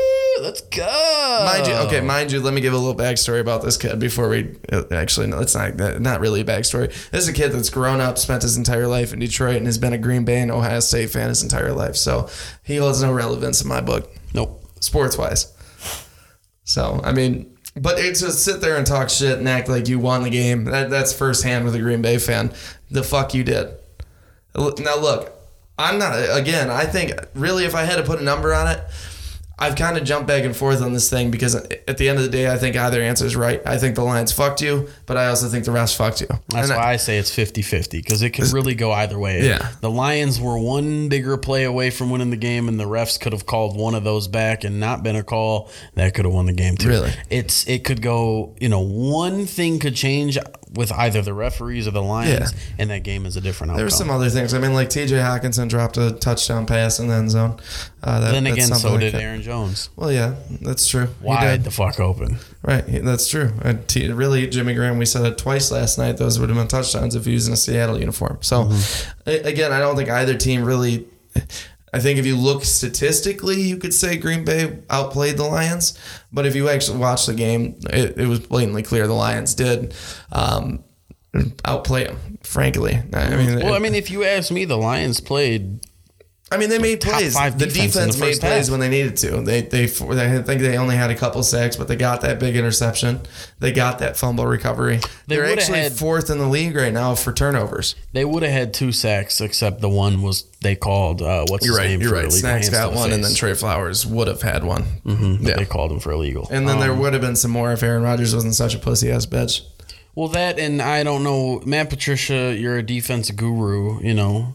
Speaker 1: let's go.
Speaker 2: Mind you, okay, mind you, let me give a little backstory about this kid before we uh, actually no, it's not not really a backstory. This is a kid that's grown up, spent his entire life in Detroit, and has been a Green Bay and Ohio State fan his entire life. So he holds no relevance in my book. Sports wise. So I mean, but it's just sit there and talk shit and act like you won the game. That, that's firsthand with a Green Bay fan. The fuck you did. Now look, I'm not again. I think really, if I had to put a number on it, I've kind of jumped back and forth on this thing because at the end of the day, I think either answer is right. I think the Lions fucked you, but I also think the refs fucked you.
Speaker 1: That's and why I, I, say it's 50 50 because it could really go either way.
Speaker 2: Yeah.
Speaker 1: The Lions were one bigger play away from winning the game, and the refs could have called one of those back and not been a call. That could have won the game too.
Speaker 2: Really?
Speaker 1: It's It could go, you know, one thing could change with either the referees or the Lions, yeah. and that game is a different outcome.
Speaker 2: There's some other things. I mean, like T.J. Hockenson dropped a touchdown pass in the end zone.
Speaker 1: Uh, that, then again, so did Aaron Jones.
Speaker 2: Well, yeah, that's true.
Speaker 1: Wide the fuck open.
Speaker 2: Right, that's true. T- really, Jimmy Graham, we said it twice last night. Those would have been touchdowns if he was in a Seattle uniform. So, mm-hmm. again, I don't think either team really. I think if you look statistically, you could say Green Bay outplayed the Lions. But if you actually watch the game, it, it was blatantly clear the Lions did um, outplay them. Frankly, I
Speaker 1: mean, well, I mean, if you ask me, the Lions played
Speaker 2: I mean, they made plays. the defense the made plays half. when they needed to. They, they, they, I think they only had a couple sacks, but they got that big interception. They got that fumble recovery. They are actually had, fourth in the league right now for turnovers.
Speaker 1: They would have had two sacks, except the one was they called. Uh, what's
Speaker 2: you're
Speaker 1: his
Speaker 2: right,
Speaker 1: name?
Speaker 2: You're right. Snacks got one, and then Trey Flowers would have had one.
Speaker 1: Mm-hmm, yeah. They called him for illegal.
Speaker 2: And then um, there would have been some more if Aaron Rodgers wasn't such a pussy ass bitch.
Speaker 1: Well, that and I don't know, Matt Patricia. You're a defense guru, you know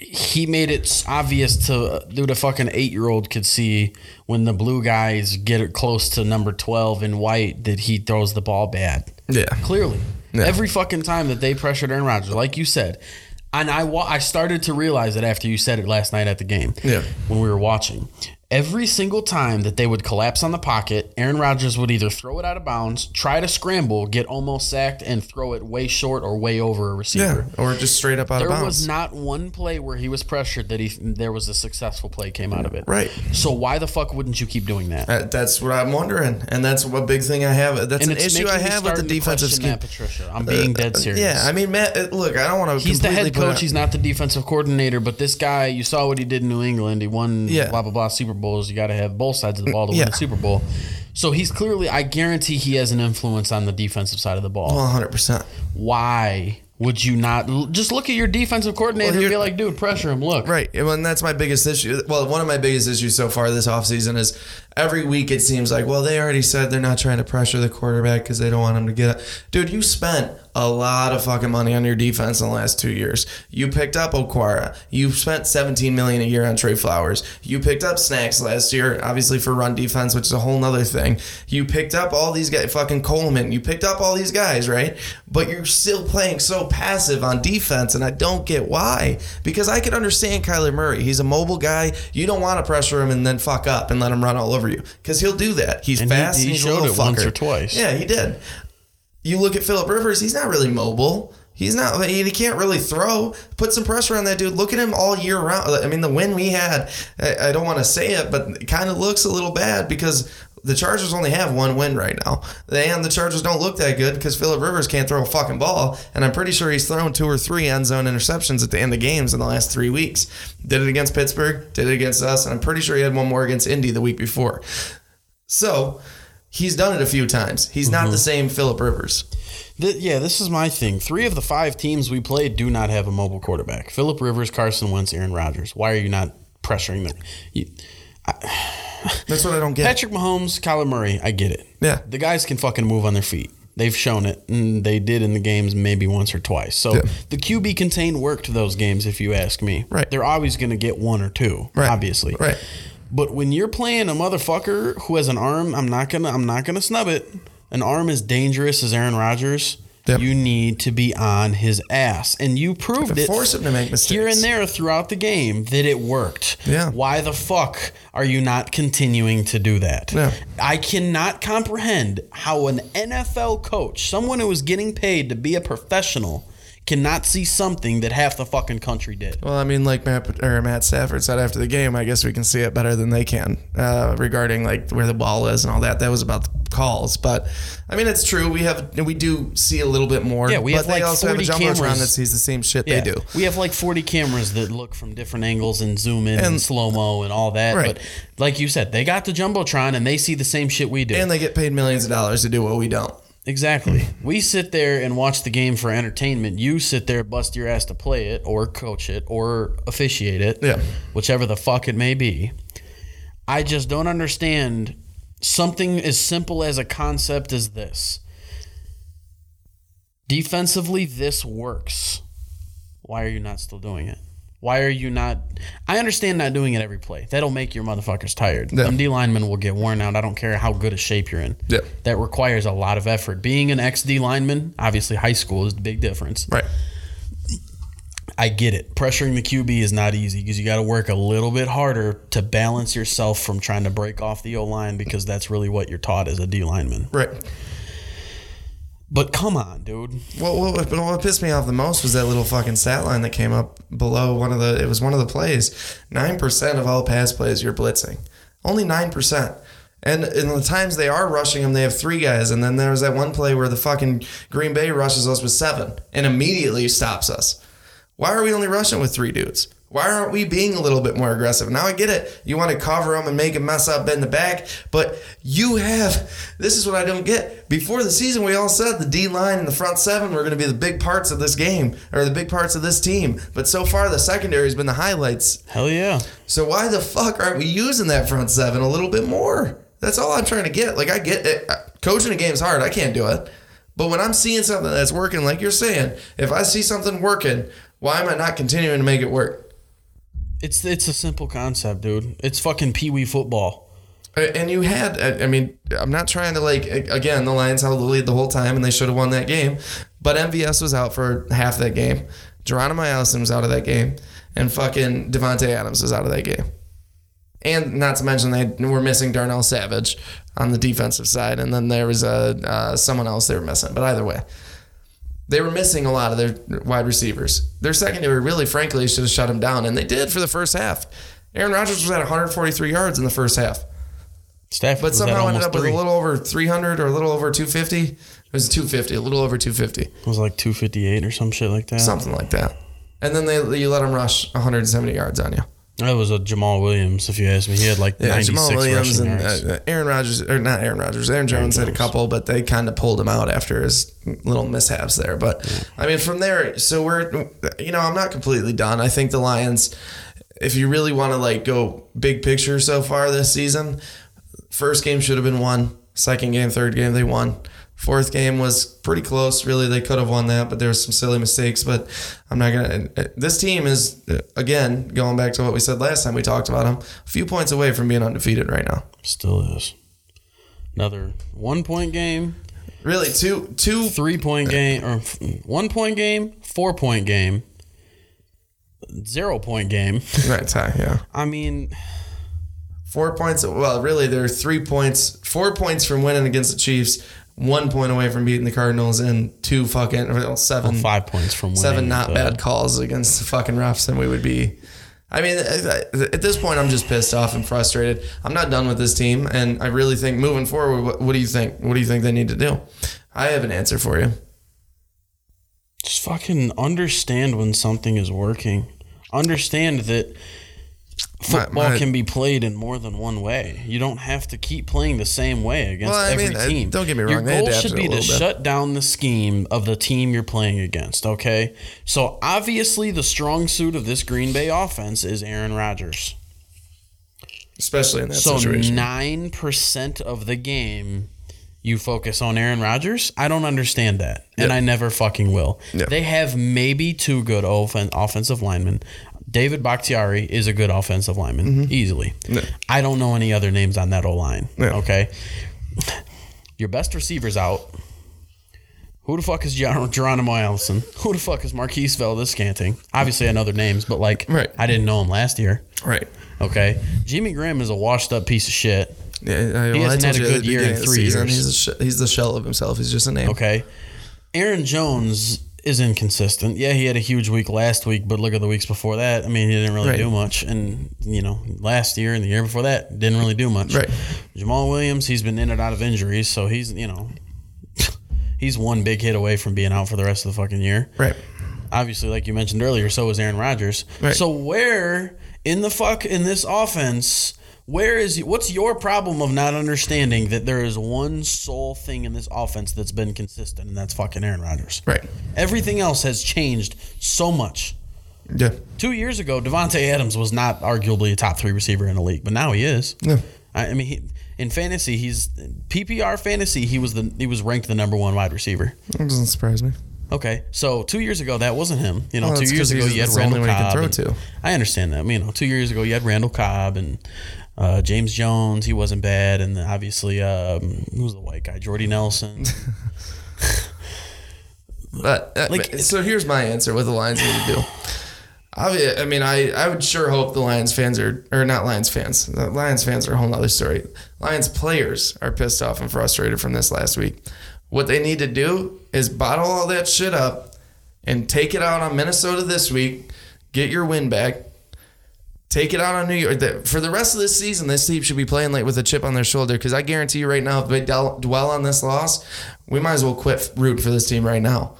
Speaker 1: he made it obvious to uh, dude a fucking eight year old could see when the blue guys get it close to number twelve in white that he throws the ball bad.
Speaker 2: Yeah,
Speaker 1: clearly. Yeah. Every fucking time that they pressured Aaron Rodgers, like you said, and I I started to realize it after you said it last night at the game.
Speaker 2: Yeah,
Speaker 1: when we were watching, Every single time that they would collapse on the pocket, Aaron Rodgers would either throw it out of bounds, try to scramble, get almost sacked, and throw it way short or way over a receiver.
Speaker 2: Yeah, or just straight up out
Speaker 1: there
Speaker 2: of bounds.
Speaker 1: There was not one play where he was pressured that he there was a successful play came out of it.
Speaker 2: Right.
Speaker 1: So why the fuck wouldn't you keep doing that?
Speaker 2: Uh, that's what I'm wondering, and that's a big thing I have. That's and an issue I have with the defensive scheme.
Speaker 1: Matt Patricia, I'm being dead uh, serious.
Speaker 2: Yeah, I mean, Matt. Uh, look, I don't want
Speaker 1: to. He's the head coach. He's not the defensive coordinator. But this guy, you saw what he did in New England. He won yeah. blah blah blah Super Bowls. You got to have both sides of the ball to yeah. win the Super Bowl. So he's clearly, I guarantee he has an influence on the defensive side of the ball.
Speaker 2: 100%.
Speaker 1: Why would you not just look at your defensive coordinator well, and be like, dude, pressure him, look.
Speaker 2: Right. And that's my biggest issue. Well, one of my biggest issues so far this offseason is every week it seems like, well, they already said they're not trying to pressure the quarterback because they don't want him to get it. Dude, you spent a lot of fucking money on your defense in the last two years. You picked up Okwara. You spent 17 million a year on Trey Flowers. You picked up Snacks last year, obviously for run defense, which is a whole nother thing. You picked up all these guys, fucking Coleman. You picked up all these guys, right? But you're still playing so passive on defense, and I don't get why. Because I could understand Kyler Murray. He's a mobile guy. You don't want to pressure him and then fuck up and let him run all over you because he'll do that. He's and fast. He, he showed it fucker. once
Speaker 1: or twice.
Speaker 2: Yeah, he did. You look at Philip Rivers, he's not really mobile. He's not. He can't really throw. Put some pressure on that dude. Look at him all year round. I mean, the win we had. I, I don't want to say it, but it kind of looks a little bad because the Chargers only have one win right now. And the Chargers don't look that good because Philip Rivers can't throw a fucking ball. And I'm pretty sure he's thrown two or three end zone interceptions at the end of games in the last three weeks. Did it against Pittsburgh, did it against us, and I'm pretty sure he had one more against Indy the week before. So he's done it a few times. He's mm-hmm. not the same Philip Rivers.
Speaker 1: The, yeah, this is my thing. Three of the five teams we played do not have a mobile quarterback. Philip Rivers, Carson Wentz, Aaron Rodgers. Why are you not pressuring them? You,
Speaker 2: I, *sighs* That's what I don't get.
Speaker 1: Patrick Mahomes, Kyler Murray, I get it.
Speaker 2: Yeah.
Speaker 1: The guys can fucking move on their feet. They've shown it, and they did in the games maybe once or twice. So yeah. the QB contained work to those games, if you ask me.
Speaker 2: Right.
Speaker 1: They're always going to get one or two,
Speaker 2: right.
Speaker 1: obviously.
Speaker 2: Right.
Speaker 1: But when you're playing a motherfucker who has an arm, I'm not gonna I'm not gonna snub it. An arm as dangerous as Aaron Rodgers Yep. You need to be on his ass, and you proved it.
Speaker 2: Force him to make mistakes
Speaker 1: here and there throughout the game that it worked.
Speaker 2: Yeah.
Speaker 1: Why the fuck are you not continuing to do that?
Speaker 2: Yeah.
Speaker 1: I cannot comprehend how an NFL coach, someone who is getting paid to be a professional, cannot see something that half the fucking country did.
Speaker 2: Well, I mean, like Matt or Matt Stafford said after the game, I guess we can see it better than they can uh, regarding like where the ball is and all that. That was about the calls, but I mean, it's true. We have we do see a little bit more.
Speaker 1: Yeah, we have
Speaker 2: but
Speaker 1: like
Speaker 2: they also have a
Speaker 1: 40 cameras.
Speaker 2: that sees the same shit
Speaker 1: Yeah.
Speaker 2: they do.
Speaker 1: We have like 40 cameras that look from different angles and zoom in and,
Speaker 2: And-
Speaker 1: slow mo and all that.
Speaker 2: Right.
Speaker 1: But like you said, they got the jumbotron and they see the same shit we do.
Speaker 2: And they get paid millions of dollars to do what we don't.
Speaker 1: Exactly. Hmm. We sit there and watch the game for entertainment. You sit there, bust your ass to play it, or coach it, or officiate it.
Speaker 2: Yeah.
Speaker 1: Whichever the fuck it may be. I just don't understand something as simple as a concept as this. Defensively, this works. Why are you not still doing it? Why are you not? I understand not doing it every play. That'll make your motherfuckers tired.
Speaker 2: Yeah.
Speaker 1: Them D linemen will get worn out. I don't care how good a shape you're in.
Speaker 2: Yeah.
Speaker 1: That requires a lot of effort. Being an ex D lineman, obviously high school is the big difference.
Speaker 2: Right.
Speaker 1: I get it. Pressuring the QB is not easy because you got to work a little bit harder to balance yourself from trying to break off the O line because that's really what you're taught as a D lineman.
Speaker 2: Right.
Speaker 1: But come on, dude.
Speaker 2: What, what, what, what pissed me off the most was that little fucking stat line that came up below one of the. It was one of the plays. Nine percent of all pass plays you're blitzing. Only nine percent. And in the times they are rushing them, they have three guys. And then there was that one play where the fucking Green Bay rushes us with seven and immediately stops us. Why are we only rushing with three dudes? Why aren't we being a little bit more aggressive? Now I get it. You want to cover them and make them mess up in the back, but you have. This is what I don't get. Before the season, we all said the D line and the front seven were going to be the big parts of this game or the big parts of this team. But so far, the secondary has been the highlights.
Speaker 1: Hell yeah.
Speaker 2: So why the fuck aren't we using that front seven a little bit more? That's all I'm trying to get. Like I get it. Coaching a game is hard. I can't do it. But when I'm seeing something that's working, like you're saying, if I see something working, why am I not continuing to make it work?
Speaker 1: It's it's a simple concept, dude. It's fucking pee wee football.
Speaker 2: And you had, I mean, I'm not trying to like, again, the Lions held the lead the whole time and they should have won that game. But MVS was out for half that game. Geronimo Allison was out of that game. And fucking Davante Adams was out of that game. And not to mention they were missing Darnell Savage on the defensive side. And then there was a, uh, someone else they were missing. But either way, they were missing a lot of their wide receivers. Their secondary really, frankly, should have shut them down. And they did for the first half. Aaron Rodgers was at 143 yards in the first half.
Speaker 1: Stafford
Speaker 2: But somehow ended up with a little over 300 or a little over 250. It was 250, a little over 250,
Speaker 1: It was like 258 or some shit like that.
Speaker 2: something like that. And then they you let him rush 170 yards on you.
Speaker 1: That was a Jamaal Williams, if you ask me. He had like
Speaker 2: Yeah,
Speaker 1: 96
Speaker 2: Jamaal Williams and uh, Aaron Rodgers, or not Aaron Rodgers, Aaron Jones had a couple, but they kind of pulled him out after his little mishaps there. But I mean, from there, so we're, you know, I'm not completely done. I think the Lions, if you really want to like go big picture so far this season, first game should have been won. Second game, third game, they won. Fourth game was pretty close. Really, they could have won that, but there was some silly mistakes. But I'm not gonna. Uh, this team is uh, again going back to what we said last time we talked about them. A few points away from being undefeated right now.
Speaker 1: Still is. Another one point game,
Speaker 2: Really, two two
Speaker 1: three point game, or one point game, four point game, zero point game. *laughs*
Speaker 2: right tie. Yeah,
Speaker 1: I mean,
Speaker 2: four points. Well, really, they're three points. Four points from winning against the Chiefs. One point away from beating the Cardinals, and two fucking well, seven
Speaker 1: five points from winning.
Speaker 2: seven not
Speaker 1: the-
Speaker 2: bad calls against the fucking refs, and we would be. I mean, at this point, I'm just pissed off and frustrated. I'm not done with this team, and I really think moving forward, what, what do you think? What do you think they need to do? I have an answer for you.
Speaker 1: Just fucking understand when something is working. Understand that football
Speaker 2: my-
Speaker 1: can be played in more than one way. You don't have to keep playing the same way against
Speaker 2: Well, I
Speaker 1: every
Speaker 2: mean,
Speaker 1: team.
Speaker 2: don't get me wrong, Your
Speaker 1: goal should be to
Speaker 2: bit.
Speaker 1: shut down the scheme of the team you're playing against. Okay, so obviously the strong suit of this Green Bay offense is Aaron Rodgers.
Speaker 2: Especially in that
Speaker 1: So
Speaker 2: situation.
Speaker 1: nine percent of the game, you focus on Aaron Rodgers. I don't understand that, and
Speaker 2: Yeah.
Speaker 1: I never fucking will.
Speaker 2: Yeah.
Speaker 1: They have maybe two good offen- offensive linemen. David Bakhtiari is a good offensive lineman, mm-hmm. easily.
Speaker 2: Yeah.
Speaker 1: I don't know any other names on that O line.
Speaker 2: Yeah.
Speaker 1: Okay, your best receiver's out. Who the fuck is Geronimo Allison? Who the fuck is Marquez Valdes-Scantling? Obviously, I know their names, but like,
Speaker 2: right.
Speaker 1: I didn't know him last year.
Speaker 2: Right.
Speaker 1: Okay. Jimmy Graham is a washed up piece of shit.
Speaker 2: Yeah, I,
Speaker 1: he hasn't had a good year in three
Speaker 2: season,
Speaker 1: years.
Speaker 2: He's, sh- he's the shell of himself. He's just a name.
Speaker 1: Okay. Aaron Jones is inconsistent. Yeah, he had a huge week last week, but look at the weeks before that. I mean, he didn't really right. do much. And, you know, last year and the year before that, didn't really do much.
Speaker 2: Right.
Speaker 1: Jamaal Williams, he's been in and out of injuries, so he's, you know, *laughs* he's one big hit away from being out for the rest of the fucking year.
Speaker 2: Right.
Speaker 1: Obviously, like you mentioned earlier, so was Aaron Rodgers. Right. So where in the fuck in this offense where is what's your problem of not understanding that there is one sole thing in this offense that's been consistent and that's fucking Aaron Rodgers.
Speaker 2: Right.
Speaker 1: Everything else has changed so much.
Speaker 2: Yeah.
Speaker 1: Two years ago, Davante Adams was not arguably a top three receiver in the league, but now he is.
Speaker 2: Yeah.
Speaker 1: I, I mean, he, in fantasy, he's PPR fantasy. He was the he was ranked the number one wide receiver.
Speaker 2: That doesn't surprise me.
Speaker 1: Okay, so two years ago that wasn't him. You know, well, two years ago you had Randall Cobb. I understand that. You know, two years ago you had Randall Cobb and uh, James Jones, he wasn't bad, and obviously, um, who was the white guy? Jordy Nelson. *laughs*
Speaker 2: but uh, like, so here's my answer: what the Lions need to do. I, I mean, I, I would sure hope the Lions fans are, or not Lions fans. The Lions fans are a whole other story. Lions players are pissed off and frustrated from this last week. What they need to do is bottle all that shit up and take it out on Minnesota this week. Get your win back Take it out on New York. For the rest of this season, this team should be playing like with a chip on their shoulder because I guarantee you right now, if they dwell on this loss, we might as well quit root for this team right now.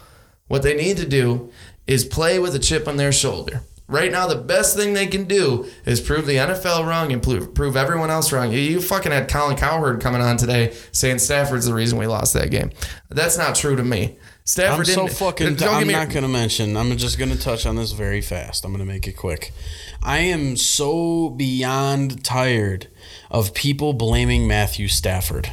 Speaker 2: What they need to do is play with a chip on their shoulder. Right now, the best thing they can do is prove the NFL wrong and prove everyone else wrong. You fucking had Colin Cowherd coming on today saying Stafford's the reason we lost that game. That's not true to me.
Speaker 1: Stafford I'm so fucking. Don't I'm not going to mention. I'm just going to touch on this very fast. I'm going to make it quick. I am so beyond tired of people blaming Matthew Stafford.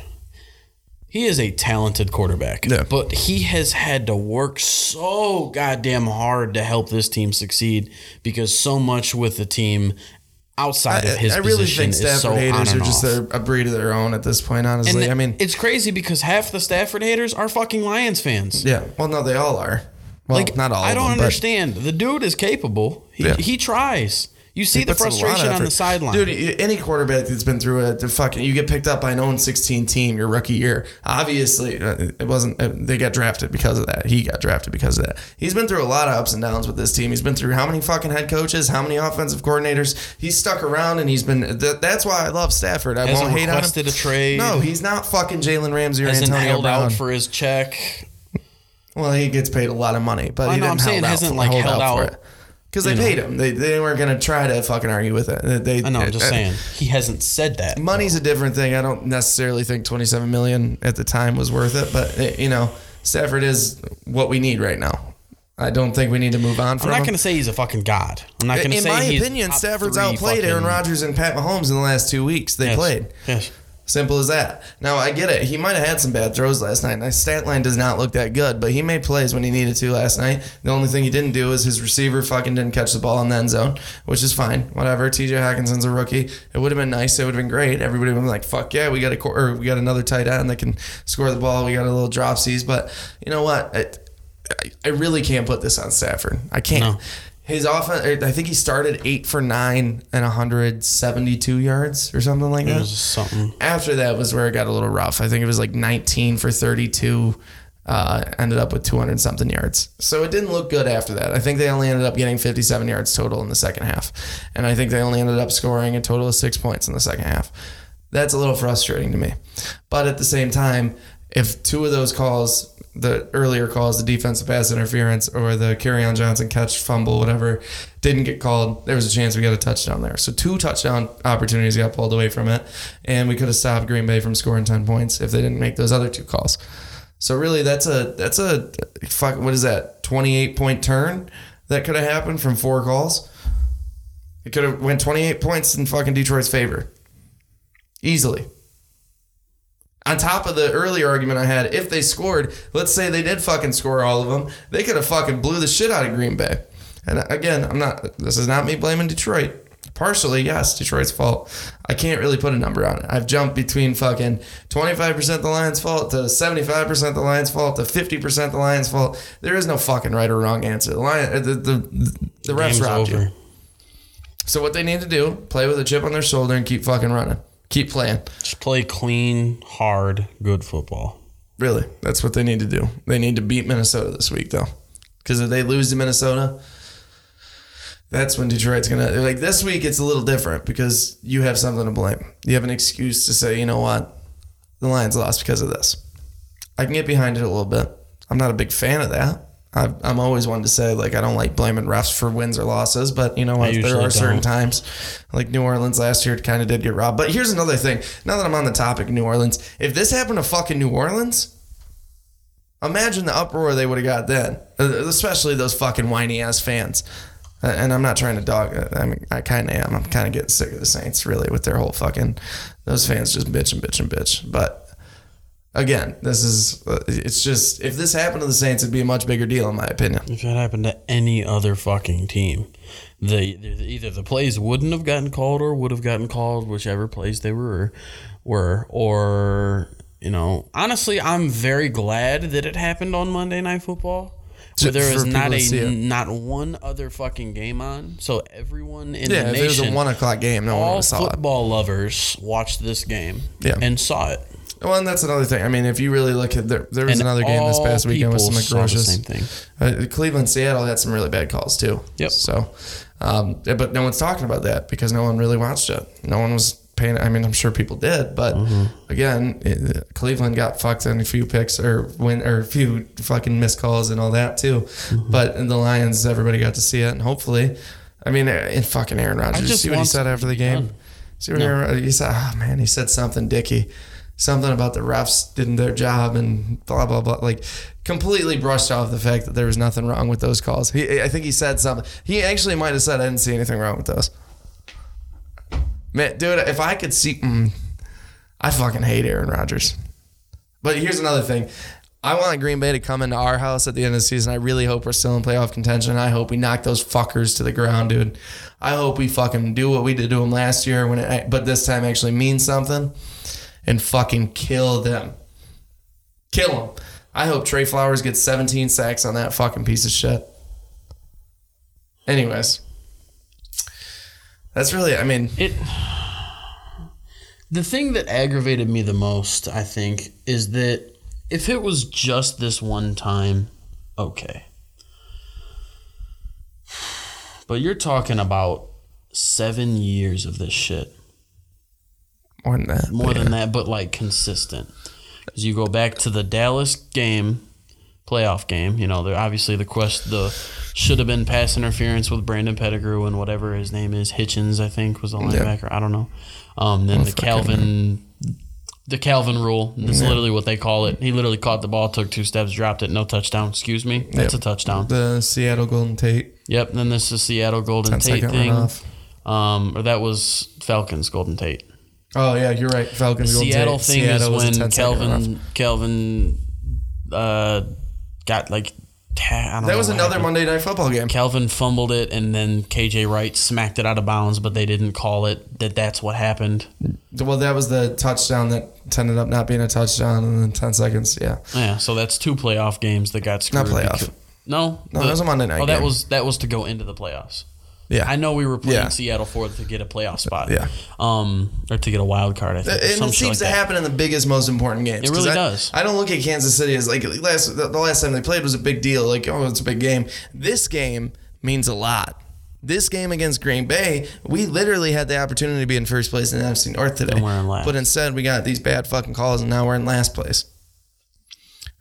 Speaker 1: He is a talented quarterback, yeah. but he has had to work so goddamn hard to help this team succeed because so much with the team outside of his I, I really think Stafford so haters are just
Speaker 2: a, a, breed of their own at this point. Honestly, I mean,
Speaker 1: it's crazy because half the Stafford haters are fucking Lions fans.
Speaker 2: Yeah, well, no, they all are. Well, like, not all. I
Speaker 1: don't
Speaker 2: them,
Speaker 1: understand. The dude is capable. He, yeah. he tries. You see the frustration on the sideline,
Speaker 2: dude. Any quarterback that's been through a fucking, you get picked up by an 0 16 team your rookie year. Obviously, uh, it wasn't. Uh, they got drafted because of that. He got drafted because of that. He's been through a lot of ups and downs with this team. He's been through how many fucking head coaches, how many offensive coordinators. He's stuck around and he's been. That's why I love Stafford. I
Speaker 1: Hasn't
Speaker 2: won't hate on
Speaker 1: him. a trade.
Speaker 2: No, he's not fucking Jalen Ramsey or
Speaker 1: Hasn't
Speaker 2: Antonio
Speaker 1: held
Speaker 2: Brown.
Speaker 1: out for his check.
Speaker 2: Well, he gets paid a lot of money, but well, he didn't I'm saying hasn't like held out. Because they paid him. They, they weren't going to try to fucking argue with it. They,
Speaker 1: I know. I'm just uh, saying he hasn't said that.
Speaker 2: Money's a different thing. I don't necessarily think 27 million at the time was worth it, but it, you know, Stafford is what we need right now. I don't think we need to move on from.
Speaker 1: I'm not going to say he's a fucking god. I'm not going to say. In my
Speaker 2: opinion, Stafford's outplayed Aaron Rodgers and Pat Mahomes in the last two weeks. They
Speaker 1: yes.
Speaker 2: played.
Speaker 1: Yes.
Speaker 2: Simple as that. Now I get it. He might have had some bad throws last night. My stat line does not look that good, but he made plays when he needed to last night. The only thing he didn't do is his receiver fucking didn't catch the ball in the end zone, which is fine. Whatever. T.J. Hockenson's a rookie. It would have been nice. It would have been great. Everybody would have been like, "Fuck yeah, we got a or we got another tight end that can score the ball. We got a little dropsies." But you know what? It, I really can't put this on Stafford. I can't. No. His offense, I think he started eight for nine and 172 yards or something like that.
Speaker 1: something.
Speaker 2: After that was where it got a little rough. I think it was like 19 for 32. Uh, ended up with 200 something yards. So it didn't look good after that. I think they only ended up getting 57 yards total in the second half. And I think they only ended up scoring a total of six points in the second half. That's a little frustrating to me. But at the same time, if two of those calls the earlier calls, the defensive pass interference or the Kerryon Johnson catch, fumble, whatever, didn't get called, there was a chance we got a touchdown there. So two touchdown opportunities got pulled away from it, and we could have stopped Green Bay from scoring ten points if they didn't make those other two calls. So really, that's a that's a fuck. What is that? Twenty eight point turn that could have happened from four calls. It could have went twenty eight points in fucking Detroit's favor, easily on top of the earlier argument I had, if they scored, let's say they did fucking score all of them, they could have fucking blew the shit out of Green Bay. And again, I'm not. This is not me blaming Detroit, partially, yes, Detroit's fault. I can't really put a number on it. I've jumped between fucking 25% the Lions' fault to 75% the Lions' fault to 50% the Lions' fault. There is no fucking right or wrong answer. The Lion, the the, the, the refs robbed over. you. So what they need to do, play with a chip on their shoulder and keep fucking running. Keep playing.
Speaker 1: Just play clean, hard, good football.
Speaker 2: Really, that's what they need to do. They need to beat Minnesota this week, though, because if they lose to Minnesota, that's when Detroit's gonna like this week. It's a little different because you have something to blame. You have an excuse to say, you know what, the Lions lost because of this. I can get behind it a little bit. I'm not a big fan of that. I am always one to say like I don't like blaming refs for wins or losses, but you know what? There are certain don't. times, like New Orleans last year, kind of did get robbed. But here's another thing. Now that I'm on the topic, of New Orleans, if this happened to fucking New Orleans, Imagine the uproar they would have got then, especially those fucking whiny ass fans. And I'm not trying to dog. Uh, I mean, I kind of am. I'm kind of getting sick of the Saints, really, with their whole fucking. Those fans just bitch and bitch and bitch. But again, this is. It's just if this happened to the Saints, it'd be a much bigger deal, in my opinion.
Speaker 1: If it happened to any other fucking team, the, the either the plays wouldn't have gotten called or would have gotten called, whichever plays they were, were, or you know, honestly, I'm very glad that it happened on Monday Night Football. Where there was not a not one other fucking game on, so everyone in yeah, the nation, yeah,
Speaker 2: it was a one o'clock game, no all one saw
Speaker 1: football it. lovers watched this game,
Speaker 2: yeah.
Speaker 1: and saw it.
Speaker 2: Well, and that's another thing. I mean, if you really look at there, there was and another game this past weekend with some atrocious. Same thing. Uh, Cleveland, Seattle had some really bad calls too.
Speaker 1: Yep.
Speaker 2: So, um, but no one's talking about that because no one really watched it. No one was paying. I mean, I'm sure people did, but mm-hmm. again, it, Cleveland got fucked on a few picks or win or a few fucking missed calls and all that too. Mm-hmm. But in the Lions, everybody got to see it, and hopefully, I mean, in fucking Aaron Rodgers. See what he said after the game. Done. See what no. Aaron, he said? Oh man, he said something, Dicky. Something about the refs didn't their job and blah blah blah. Like completely brushed off the fact that there was nothing wrong with those calls. He, I think he said something. He actually might have said, "I didn't see anything wrong with those." Man, dude, if I could see, mm, I fucking hate Aaron Rodgers. But here's another thing. I want Green Bay to come into our house at the end of the season. I really hope we're still in playoff contention. I hope we knock those fuckers to the ground, dude. I hope we fucking do what we did to them last year when it, but this time actually means something and fucking kill them. Kill them. I hope Trey Flowers gets 17 sacks on that fucking piece of shit. Anyways, that's really, I mean,
Speaker 1: it. The thing that aggravated me the most, I think, is that if it was just this one time, okay. But you're talking about seven years of this shit.
Speaker 2: More than that.
Speaker 1: More than that, but like consistent. Because you go back to the Dallas game, playoff game. You know, there obviously the quest the should have been pass interference with Brandon Pettigrew and whatever his name is Hitchens I think was the linebacker. I don't know. Um, then the Calvin the Calvin rule. That's yeah. literally what they call it. He literally caught the ball, took two steps, dropped it, no touchdown. Excuse me. That's yep. a touchdown.
Speaker 2: The Seattle Golden Tate.
Speaker 1: Yep. Then this is Seattle Golden Tate thing. Um, or that was Falcons Golden Tate.
Speaker 2: Oh yeah, you're right. Falcons
Speaker 1: the Seattle thing Seattle is when Kelvin Calvin uh, got like
Speaker 2: that was another happened. Monday Night Football game.
Speaker 1: Calvin fumbled it, and then KJ Wright smacked it out of bounds, but they didn't call it. That that's what happened.
Speaker 2: Well, that was the touchdown that ended up not being a touchdown, and then ten seconds. Yeah.
Speaker 1: Yeah. So that's two playoff games that got screwed.
Speaker 2: Not playoff. Because,
Speaker 1: no.
Speaker 2: No, that was a Monday night.
Speaker 1: Oh,
Speaker 2: that
Speaker 1: was that was to go into the playoffs.
Speaker 2: Yeah,
Speaker 1: I know we were playing yeah. Seattle for to get a playoff spot.
Speaker 2: Yeah,
Speaker 1: um, or to get a wild card. I think.
Speaker 2: And it seems like to that. happen in the biggest, most important games.
Speaker 1: It really
Speaker 2: I,
Speaker 1: does.
Speaker 2: I don't look at Kansas City as like last the last time they played was a big deal. Like oh, it's a big game. This game means a lot. This game against Green Bay, we literally had the opportunity to be in first place in the NFC North today. But instead, we got these bad fucking calls, and now we're in last place.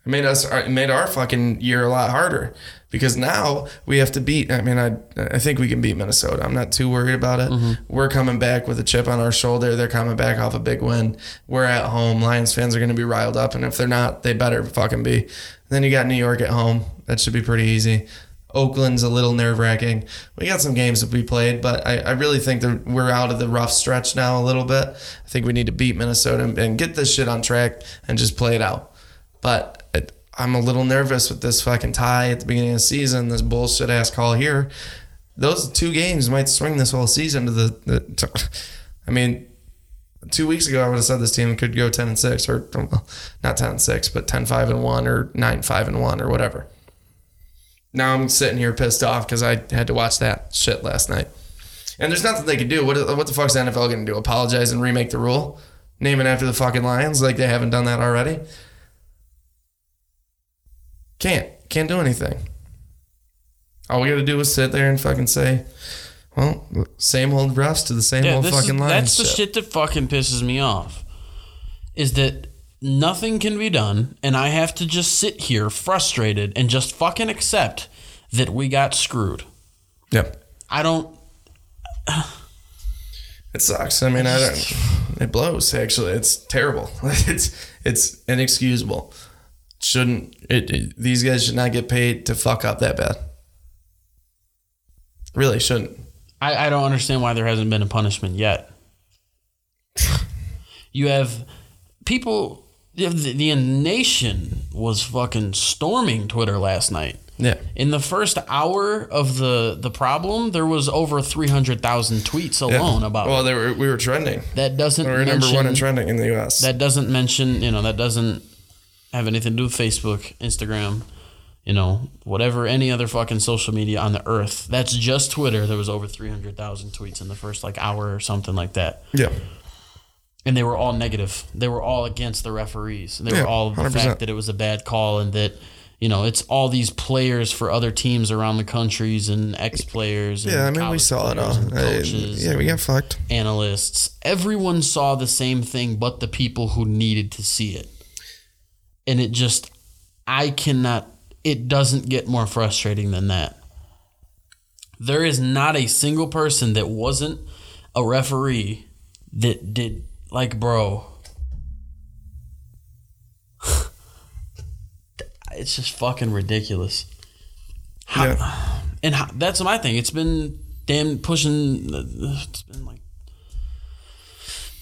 Speaker 2: It made us it made our fucking year a lot harder because now we have to beat. I mean, I I think we can beat Minnesota. I'm not too worried about it. Mm-hmm. We're coming back with a chip on our shoulder. They're coming back off a big win. We're at home. Lions fans are going to be riled up, and if they're not, they better fucking be. Then you got New York at home. That should be pretty easy. Oakland's a little nerve wracking. We got some games that we played, but I, I really think that we're out of the rough stretch now a little bit. I think we need to beat Minnesota and, and get this shit on track and just play it out. But I'm a little nervous with this fucking tie at the beginning of the season, this bullshit ass call here. those two games might swing this whole season to the. the I mean, two weeks ago I would have said this team could go ten and six, or well, not ten and six, but 10-5 and one, or 9-5 and one, or whatever. Now I'm sitting here pissed off because I had to watch that shit last night. And there's nothing they can do. What, what the fuck's the NFL going to do? Apologize and remake the rule? Name it after the fucking Lions like they haven't done that already? Can't. Can't do anything. All we got to do is sit there and fucking say, well, same old refs to the same yeah, old fucking is,
Speaker 1: Lions. That's the shit. shit that fucking pisses me off. Is that nothing can be done, and I have to just sit here frustrated and just fucking accept that we got screwed.
Speaker 2: Yep.
Speaker 1: I don't.
Speaker 2: it sucks. I mean, I don't. It blows. Actually, it's terrible. *laughs* It's it's inexcusable. Shouldn't it, it? These guys should not get paid to fuck up that bad. Really shouldn't.
Speaker 1: I, I don't understand why there hasn't been a punishment yet. you have people. The, the nation was fucking storming Twitter last night.
Speaker 2: Yeah.
Speaker 1: In the first hour of the the problem, there was over three hundred thousand tweets alone yeah. about.
Speaker 2: Well, they were, we were trending.
Speaker 1: That doesn't. We
Speaker 2: were mention, number one in trending in the U.S.
Speaker 1: That doesn't mention. You know, that doesn't have anything to do with Facebook, Instagram, you know, whatever any other fucking social media on the earth. That's just Twitter. There was over three hundred thousand tweets in the first like hour or something like that.
Speaker 2: Yeah
Speaker 1: and they were all negative. They were all against the referees. They yeah, were all the 100%. fact that it was a bad call and that you know it's all these players for other teams around the countries and ex players.
Speaker 2: Yeah, I mean we saw it all. Coaches yeah, we got fucked.
Speaker 1: Analysts, everyone saw the same thing, but the people who needed to see it, and it just, I cannot. It doesn't get more frustrating than that. There is not a single person that wasn't a referee that did like, bro. *sighs* it's just fucking ridiculous. How, yeah. And how, that's my thing. It's been damn pushing. It's been like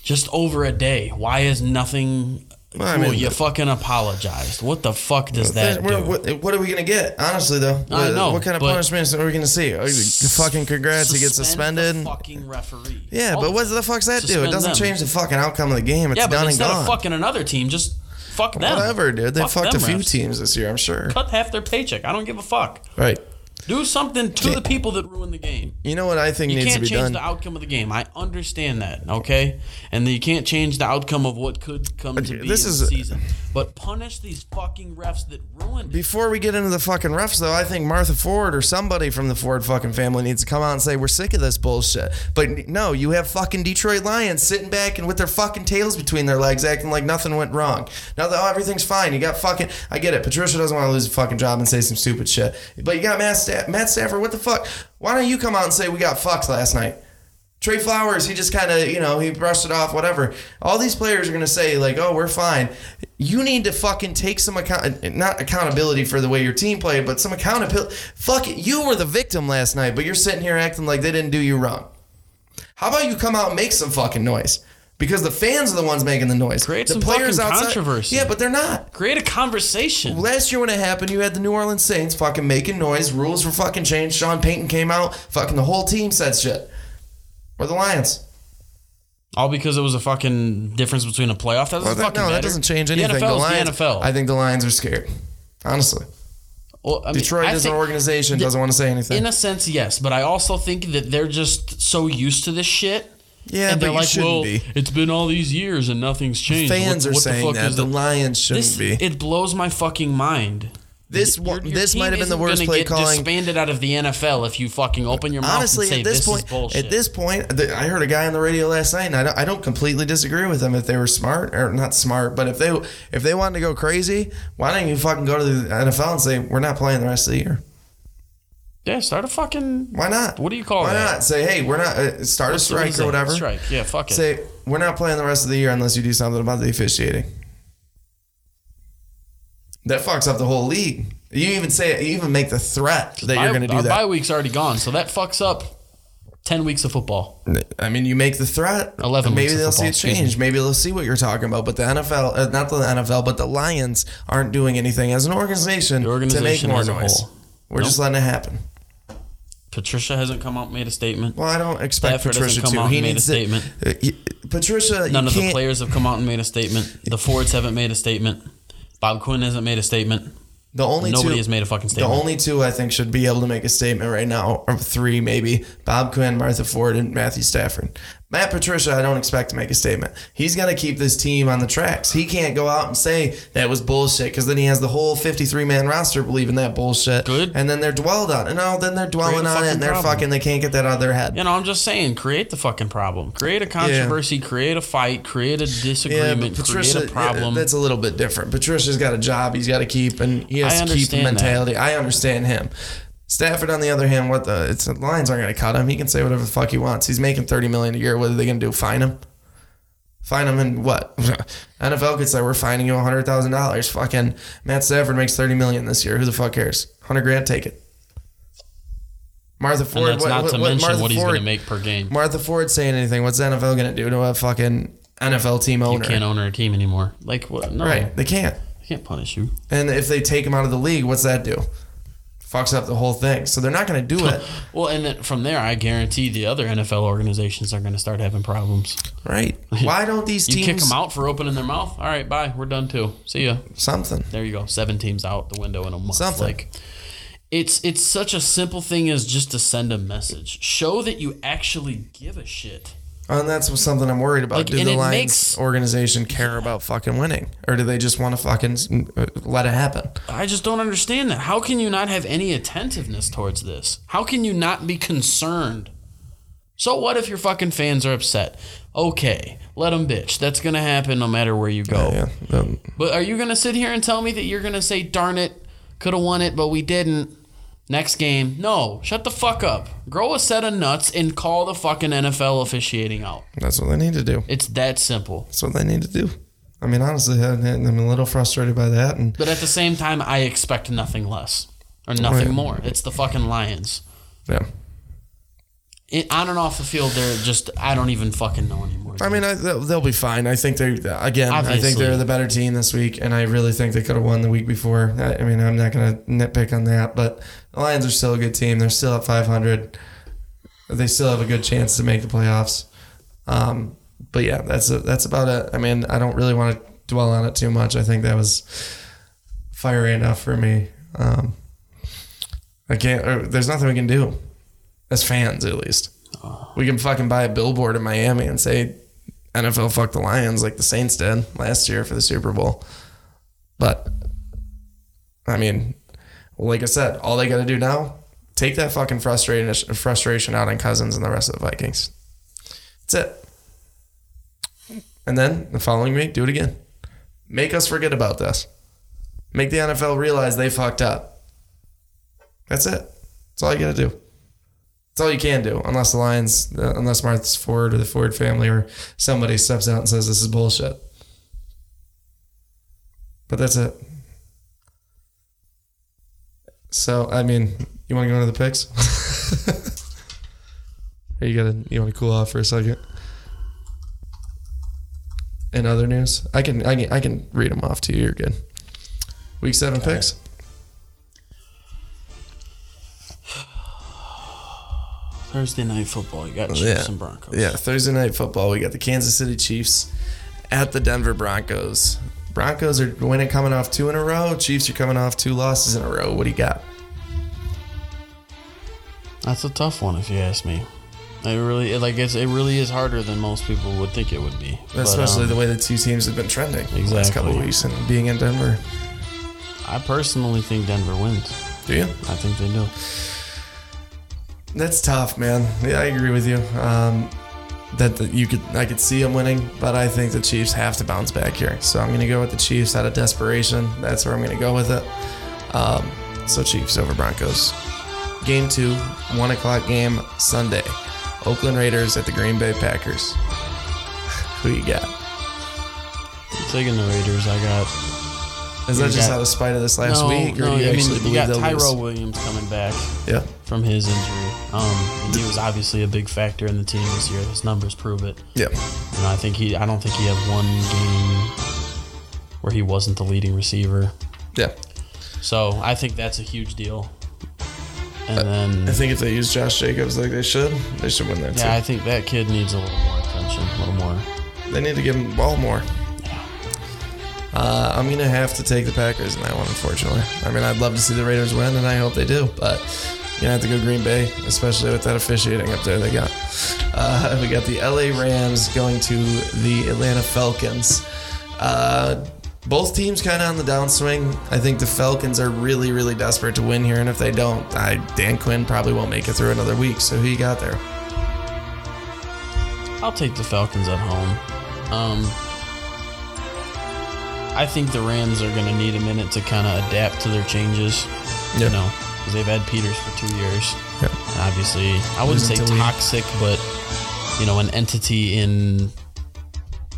Speaker 1: just over a day. Why is nothing well, I mean, you fucking apologized. What the fuck does that do?
Speaker 2: What, what, are we gonna get? Honestly, though, I know. What kind of punishments are we gonna see? Are fucking congrats, he gets suspended.
Speaker 1: fucking referee.
Speaker 2: Yeah, but what the fuck's that do? It doesn't them. change the fucking outcome of the game. It's yeah, done and gone. Instead
Speaker 1: of fucking another team, just fuck them.
Speaker 2: Whatever, dude. They fuck fucked a few refs. teams this year. I'm sure.
Speaker 1: Cut half their paycheck. I don't give a fuck.
Speaker 2: Right.
Speaker 1: Do something to the people that ruin the game.
Speaker 2: You know what I think
Speaker 1: you
Speaker 2: needs to be done?
Speaker 1: You can't change the outcome of the game. I understand that, okay? And you can't change the outcome of what could come okay, to be this is, the season. But punish these fucking refs that ruined it.
Speaker 2: Before we get into the fucking refs, though, I think Martha Ford or somebody from the Ford fucking family needs to come out and say, we're sick of this bullshit. But no, you have fucking Detroit Lions sitting back and with their fucking tails between their legs acting like nothing went wrong. Now, that, oh, everything's fine. You got fucking, I get it. Patricia doesn't want to lose a fucking job and say some stupid shit. But you got Matt, Matt Stafford, what the fuck? Why don't you come out and say we got fucked last night? Trey Flowers, he just kind of, you know, he brushed it off, whatever. All these players are going to say, like, oh, we're fine. You need to fucking take some account, not accountability for the way your team played, but some accountability. Fuck it. You were the victim last night, but you're sitting here acting like they didn't do you wrong. How about you come out and make some fucking noise? Because the fans are the ones making the noise.
Speaker 1: Create
Speaker 2: the
Speaker 1: some players fucking outside, controversy.
Speaker 2: Yeah, but they're not.
Speaker 1: Create a conversation.
Speaker 2: Last year when it happened, you had the New Orleans Saints fucking making noise. Rules were fucking changed. Sean Payton came out. Fucking the whole team said shit. Or the Lions.
Speaker 1: All because it was a fucking difference between a playoff. That doesn't well, that, fucking no,
Speaker 2: matter. that doesn't change anything. The, the Lions,
Speaker 1: the NFL.
Speaker 2: I think the Lions are scared. Honestly. Well, I mean, Detroit as an organization doesn't want to say anything.
Speaker 1: In a sense, yes, but I also think that they're just so used to this shit
Speaker 2: yeah, and they're like, well, be.
Speaker 1: it's been all these years and nothing's changed.
Speaker 2: Fans what, are what saying the that the, the Lions shouldn't
Speaker 1: this,
Speaker 2: be.
Speaker 1: It blows my fucking mind.
Speaker 2: This your, your this might have been the worst play get calling.
Speaker 1: Disbanded out of the NFL if you fucking open your mouth Honestly, and say at this, this
Speaker 2: point. At this point, I heard a guy on the radio last night, and I don't, I don't completely disagree with them. If they were smart or not smart, but if they if they wanted to go crazy, why don't you fucking go to the NFL and say we're not playing the rest of the year?
Speaker 1: Yeah, start a fucking.
Speaker 2: Why not?
Speaker 1: What do you call it?
Speaker 2: Why
Speaker 1: that?
Speaker 2: not say, hey, we're not uh, start What's a strike or whatever.
Speaker 1: Strike, yeah, fuck it.
Speaker 2: Say we're not playing the rest of the year unless you do something about the officiating. That fucks up the whole league. You even say you even make the threat that you're going to do
Speaker 1: our
Speaker 2: that.
Speaker 1: Bye week's already gone, so that fucks up ten weeks of football.
Speaker 2: I mean, you make the threat.
Speaker 1: Eleven.
Speaker 2: Maybe they'll
Speaker 1: football,
Speaker 2: see a change. Maybe they'll see what you're talking about. But the NFL, uh, not the NFL, but the Lions aren't doing anything as an organization, organization to make more noise. We're just letting it happen
Speaker 1: Patricia hasn't come out and made a statement.
Speaker 2: Well, I don't expect
Speaker 1: Stafford
Speaker 2: Patricia
Speaker 1: hasn't come
Speaker 2: to.
Speaker 1: out
Speaker 2: He
Speaker 1: and made a statement.
Speaker 2: To, uh, he- Patricia,
Speaker 1: None of the players have come out and made a statement. The Fords haven't made a statement. Bob Quinn hasn't made a statement.
Speaker 2: The only
Speaker 1: Nobody
Speaker 2: two,
Speaker 1: has made a fucking statement.
Speaker 2: The only two I think should be able to make a statement right now, or three maybe: Bob Quinn, Martha Ford, and Matthew Stafford. Matt Patricia, I don't expect to make a statement. He's got to keep this team on the tracks. He can't go out and say that was bullshit because then he has the whole 53 man roster believing that bullshit.
Speaker 1: Good.
Speaker 2: And then they're dwelled on it. No, then they're dwelling on it and they're
Speaker 1: problem.
Speaker 2: fucking, they can't get that out of their head.
Speaker 1: You know, I'm just saying, create the fucking problem. Create a controversy, create a fight, create a
Speaker 2: Yeah,
Speaker 1: disagreement,
Speaker 2: but
Speaker 1: create a
Speaker 2: Patricia,
Speaker 1: problem.
Speaker 2: that's a little bit different. Patricia's got a job he's got to keep, and he has to keep the
Speaker 1: understand that.
Speaker 2: mentality. I understand him. Stafford, on the other hand, what the it's the Lions aren't going to cut him. He can say whatever the fuck he wants. He's making thirty million a year. What are they going to do? Fine him? Fine him and what? *laughs* NFL could say we're fining you hundred thousand dollars. Fucking Matt Stafford makes thirty million this year. Who the fuck cares? Hundred grand, take it. Martha Ford.
Speaker 1: and that's
Speaker 2: what,
Speaker 1: not
Speaker 2: what-
Speaker 1: to
Speaker 2: what
Speaker 1: mention
Speaker 2: Martha
Speaker 1: what he's going to make per game.
Speaker 2: Martha Ford saying anything? What's the NFL going to do to a fucking NFL team owner?
Speaker 1: You can't own a team anymore. Like what? No,
Speaker 2: Right, they can't.
Speaker 1: They can't punish you.
Speaker 2: And if they take him out of the league, what's that do? Fucks up the whole thing. So they're not going to do it. *laughs*
Speaker 1: Well, and then from there, I guarantee the other NFL organizations are going to start having problems.
Speaker 2: right? *laughs* Why don't these
Speaker 1: You kick them out for opening their mouth. All right, bye. We're done too. See ya.
Speaker 2: something?
Speaker 1: There you go. Seven teams out the window in a month.
Speaker 2: Something.
Speaker 1: Like it's it's such a simple thing as just to send a message. Show that you actually give a shit.
Speaker 2: And that's something I'm worried about.
Speaker 1: Like,
Speaker 2: do the Lions
Speaker 1: makes-
Speaker 2: organization care about fucking winning, or do they just want to fucking uh, let it happen?
Speaker 1: I just don't understand that. How can you not have any attentiveness towards this? How can you not be concerned? So what if your fucking fans are upset? Okay, let them bitch. That's gonna happen no matter where you go.
Speaker 2: Yeah. Um,
Speaker 1: But are you gonna sit here and tell me that you're gonna say, "Darn it, could have won it, but we didn't"? Next game, no. Shut the fuck up. Grow a set of nuts and call the fucking NFL officiating out.
Speaker 2: that's what they need to do.
Speaker 1: It's that simple.
Speaker 2: That's what they need to do. I mean, honestly, I'm a little frustrated by that. And
Speaker 1: But at the same time, I expect nothing less or nothing
Speaker 2: Right.
Speaker 1: more. It's the fucking Lions.
Speaker 2: yeah,
Speaker 1: It, on and off the field, they're just I don't even fucking know anymore.
Speaker 2: I mean, I, they'll, they'll be fine. I think they're again. I think they're the better team this week, and I really think they could have won the week before. I, I mean, I'm not going to nitpick on that, but the Lions are still a good team. They're still at 500. They still have a good chance to make the playoffs. Um, but yeah, that's that's about it. I mean, I don't really want to dwell on it too much. I think that was fiery enough for me. Um, I can't. Or, there's nothing we can do as fans, at least. We can fucking buy a billboard in Miami and say NFL fuck the Lions like the Saints did last year for the Super Bowl. But I mean, like I said, all they got to do now take that fucking frustration frustration out on Cousins and the rest of the Vikings. That's it. And then the following week, do it again. Make us forget about this. Make the NFL realize they fucked up. That's it. That's all you got to do. That's all you can do, unless the Lions, uh, unless Martha Ford or the Ford family or somebody steps out and says this is bullshit. But that's it. So I mean, you want to go into the picks? *laughs* or you gotta, you want to cool off for a second? In other news, I can, I can, I can read them off to you. You're good. Week seven picks.
Speaker 1: Thursday night football, you got Chiefs
Speaker 2: Yeah.
Speaker 1: and Broncos.
Speaker 2: Yeah, Thursday night football. We got the Kansas City Chiefs at the Denver Broncos. Broncos are winning, coming off two in a row. Chiefs are coming off two losses in a row. What do you got?
Speaker 1: That's a tough one, if you ask me. It really, it, like, it's, it really is harder than most people would think it would be. But,
Speaker 2: Especially
Speaker 1: um,
Speaker 2: the way the two teams have been trending the last couple of weeks and being in Denver.
Speaker 1: I personally think Denver wins.
Speaker 2: Do you?
Speaker 1: I think they do.
Speaker 2: That's tough, man. Yeah, I agree with you. Um, that you could, I could see them winning, but I think the Chiefs have to bounce back here. So I'm going to go with the Chiefs out of desperation. That's where I'm going to go with it. Um, so Chiefs over Broncos. Game two, one o'clock game Sunday. Oakland Raiders at the Green Bay Packers. *laughs* Who you got?
Speaker 1: I'm taking the Raiders. I got
Speaker 2: Is that just
Speaker 1: got-
Speaker 2: out of spite of this last
Speaker 1: no,
Speaker 2: week, or
Speaker 1: no.
Speaker 2: do you
Speaker 1: I
Speaker 2: actually
Speaker 1: mean, you
Speaker 2: believe
Speaker 1: got
Speaker 2: they'll
Speaker 1: Tyrell
Speaker 2: lose?
Speaker 1: Williams coming back
Speaker 2: Yeah,
Speaker 1: from his injury. Um, and he was obviously a big factor in the team this year. His numbers prove it.
Speaker 2: yeah.
Speaker 1: And I think he, I don't think he had one game where he wasn't the leading receiver.
Speaker 2: Yeah.
Speaker 1: So I think that's a huge deal. And then
Speaker 2: I think if they use Josh Jacobs like they should, they should win that.
Speaker 1: Yeah, too. I think that kid needs a little more attention, a little more.
Speaker 2: They need to give him the ball more. Uh, I'm gonna have to take the Packers in that one, unfortunately. I mean, I'd love to see the Raiders win, and I hope they do, but you're gonna have to go Green Bay, especially with that officiating up there they got. Uh, *laughs* we got the LA Rams going to the Atlanta Falcons. Uh, both teams kind of on the downswing. I think the Falcons are really, really desperate to win here, and if they don't, I, Dan Quinn probably won't make it through another week. So who you got there?
Speaker 1: I'll take the Falcons at home. Um, I think the Rams are going to need a minute to kind of adapt to their changes. Yep. You know, because they've had Peters for two years. Yep. obviously, I wouldn't say toxic, but you know, an entity in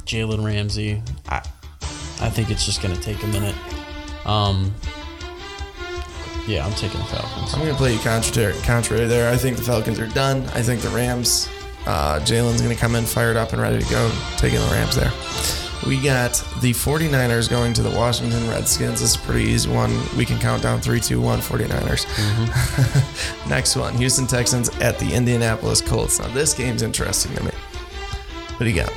Speaker 1: Jalen Ramsey. I, I think it's just going to take a minute. Um, yeah, I'm taking the Falcons.
Speaker 2: I'm going to play you contrary, contrary there. I think the Falcons are done. I think the Rams, uh, Jalen's going to come in fired up and ready to go, taking the Rams there. We got the 49ers going to the Washington Redskins. This is a pretty easy one. We can count down 3, 2, 1, 49ers. Mm-hmm. *laughs* Next one Houston Texans at the Indianapolis Colts. Now, this game's interesting to me. What do you got?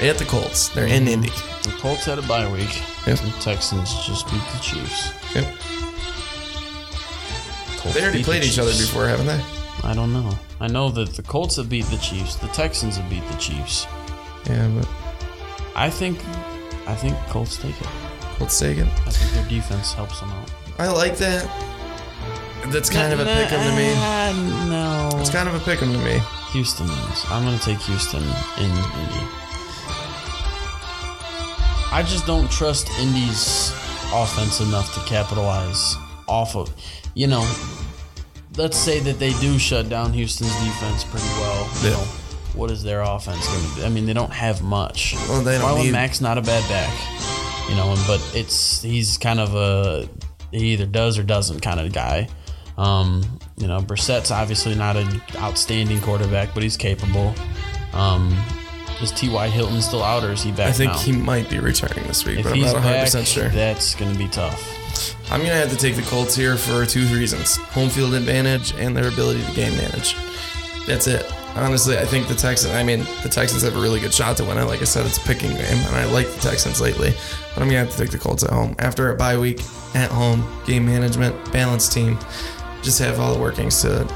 Speaker 2: At the Colts. They're in Indy.
Speaker 1: The Colts had a bye week. Yep. The Texans just beat the Chiefs. Yep.
Speaker 2: Colts they already played each other before, haven't they?
Speaker 1: I don't know. I know that the Colts have beat the Chiefs. The Texans have beat the Chiefs.
Speaker 2: Yeah, but
Speaker 1: I think I think Colts take it.
Speaker 2: Colts take it.
Speaker 1: I think their defense helps them out.
Speaker 2: I like that. That's kind of a pick 'em to me.
Speaker 1: Uh, no.
Speaker 2: It's kind of a pick 'em to me.
Speaker 1: Houston wins. I'm gonna take Houston in Indy. I just don't trust Indy's offense enough to capitalize off of. You know, let's say that they do shut down Houston's defense pretty well. You know, what is their offense going to be? I mean, they don't have much.
Speaker 2: Well, they don't
Speaker 1: Marlon
Speaker 2: need...
Speaker 1: Mack's not a bad back, you know, but it's he's kind of a he either does or doesn't kind of guy. Um, you know, Brissett's obviously not an outstanding quarterback, but he's capable. Um, is T.Y. Hilton still out, or is he back? I
Speaker 2: think
Speaker 1: now?
Speaker 2: he might be returning this week, if but I'm not 100 percent sure.
Speaker 1: That's going to be tough.
Speaker 2: I'm gonna have to take the Colts here for two reasons: home field advantage and their ability to game manage. That's it. Honestly, I think the Texans. I mean, the Texans have a really good shot to win it. Like I said, it's a picking game, and I like the Texans lately. But I'm gonna have to take the Colts at home after a bye week at home, game management, balanced team. Just have all the workings to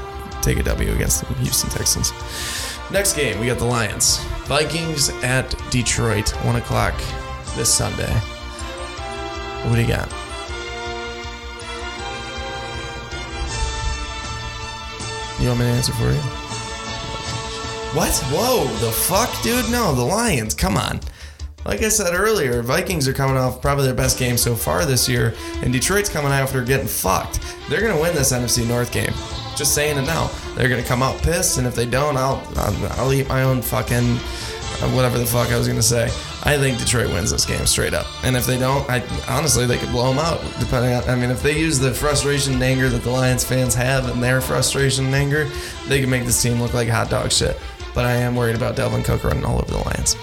Speaker 2: take a W against the Houston Texans. Next game, we got the Lions. Vikings at Detroit, 1 o'clock this Sunday. What do you got? You want me to answer for you? What? Whoa, the fuck, dude? No, the Lions. Come on. Like I said earlier, Vikings are coming off probably their best game so far this year, and Detroit's coming after getting fucked. They're gonna win this NFC North game. Just saying it now. They're gonna come out pissed, and if they don't, I'll I'll, I'll eat my own fucking uh, whatever the fuck I was gonna say. I think Detroit wins this game straight up. And if they don't, I honestly they could blow them out. Depending on, I mean, if they use the frustration and anger that the Lions fans have and their frustration and anger, they can make this team look like hot dog shit. But I am worried about Dalvin Cook running all over the Lions.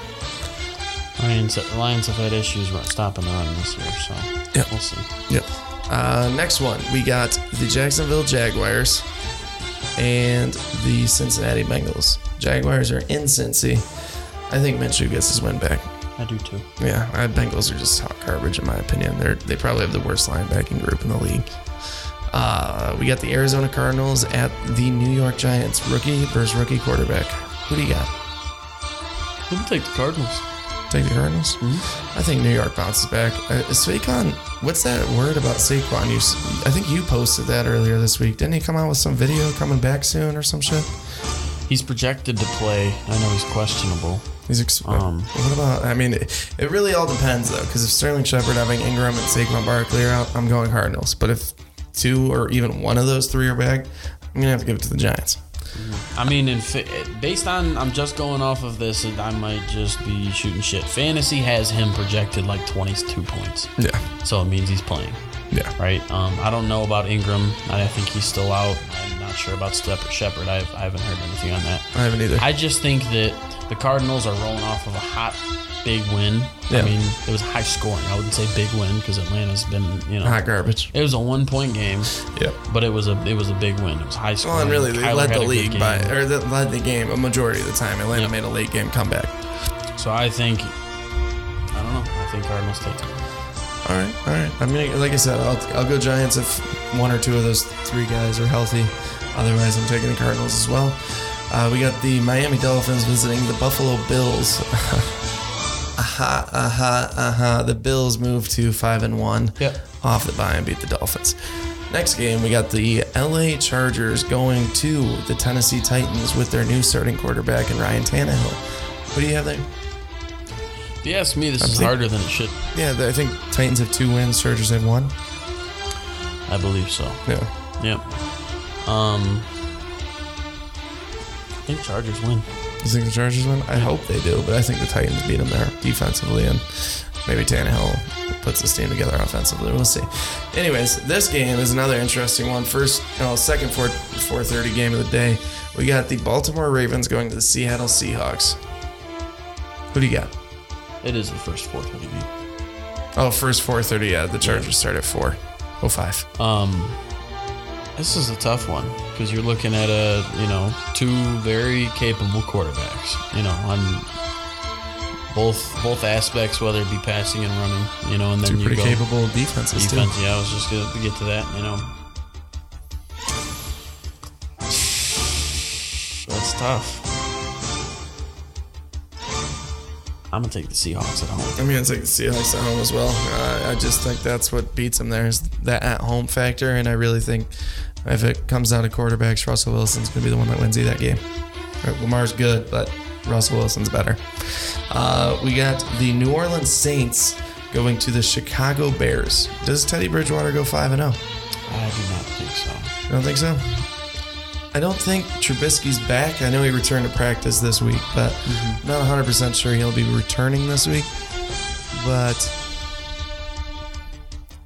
Speaker 1: Lions, the Lions have had issues stopping the run this year, so
Speaker 2: yep.
Speaker 1: we'll see.
Speaker 2: Yep. Uh, next one, we got the Jacksonville Jaguars and the Cincinnati Bengals. Jaguars are in Cincy. I think Minshew gets his win back.
Speaker 1: I do too.
Speaker 2: Yeah, I, Bengals are just hot garbage in my opinion. They're they probably have the worst linebacking group in the league. Uh, we got the Arizona Cardinals at the New York Giants. Rookie versus rookie quarterback. Who do you got?
Speaker 1: You can take the Cardinals.
Speaker 2: Take the Cardinals. Mm-hmm. I think New York bounces back. Uh, Saquon, what's that word about Saquon? You, I think you posted that earlier this week. Didn't he come out with some video coming back soon or some shit?
Speaker 1: He's projected to play. I know he's questionable.
Speaker 2: He's ex- um, what about? I mean, it, it really all depends though, because if Sterling Shepard having Engram and Saquon Barkley are out, I'm going Cardinals. But if two or even one of those three are back, I'm gonna have to give it to the Giants.
Speaker 1: I mean, in based on I'm just going off of this, I might just be shooting shit. Fantasy has him projected like 22 points.
Speaker 2: Yeah.
Speaker 1: So it means he's playing.
Speaker 2: Yeah.
Speaker 1: Right. Um, I don't know about Engram. I think he's still out. I'm not sure about Step Shepard. I've, I haven't heard anything on that.
Speaker 2: I haven't either.
Speaker 1: I just think that The Cardinals are rolling off of a hot, big win. Yeah. I mean, it was high scoring. I wouldn't say big win because Atlanta's been, you know,
Speaker 2: hot garbage.
Speaker 1: It was a one point game.
Speaker 2: Yeah.
Speaker 1: But it was a it was a big win. It was high scoring.
Speaker 2: Well, and really, they Kyler led the league by or they led the game a majority of the time. Atlanta yep. made a late game comeback.
Speaker 1: So I think, I don't know. I think Cardinals take it.
Speaker 2: All right, all right. I mean, like I said, I'll, I'll go Giants if one or two of those three guys are healthy. Otherwise, I'm taking the Cardinals as well. Uh, we got the Miami Dolphins visiting the Buffalo Bills. *laughs* aha, aha, aha. The Bills move to five and one.
Speaker 1: Yep.
Speaker 2: Off the bye and beat the Dolphins. Next game, we got the LA Chargers going to the Tennessee Titans with their new starting quarterback and Ryan Tannehill. What do you have there?
Speaker 1: If you ask me, this I'm is think, harder than it should.
Speaker 2: Yeah, I think Titans have two wins, Chargers have one.
Speaker 1: I believe so.
Speaker 2: Yeah.
Speaker 1: Yep. Um, I think Chargers win.
Speaker 2: You think the Chargers win? I hope they do, but I think the Titans beat them there defensively, and maybe Tannehill puts this team together offensively. We'll see. Anyways, this game is another interesting one. First, know, second 4 4:30 game of the day. We got the Baltimore Ravens going to the Seattle Seahawks. Who do you got?
Speaker 1: It is the first 4:30 game.
Speaker 2: Oh, first 4:30. Yeah, the Chargers yeah. start at 4:05.
Speaker 1: Um. This is a tough one because you're looking at a you know two very capable quarterbacks. You know on both both aspects, whether it be passing and running. You know, and then
Speaker 2: two
Speaker 1: you
Speaker 2: pretty
Speaker 1: go
Speaker 2: capable defenses defense,
Speaker 1: too. Yeah, I was just gonna get to that. You know, that's tough. I'm gonna take the Seahawks at home.
Speaker 2: I'm gonna take the Seahawks at home as well. Uh, I just think that's what beats them there is that at home factor, and I really think if it comes down to quarterbacks, Russell Wilson's going to be the one that wins you that game. Right, Lamar's good, but Russell Wilson's better. Uh, we got the New Orleans Saints going to the Chicago Bears. Does Teddy Bridgewater go 5
Speaker 1: 0? I do not think so.
Speaker 2: You don't think so? I don't think Trubisky's back. I know he returned to practice this week, but mm-hmm. not 100% sure he'll be returning this week. But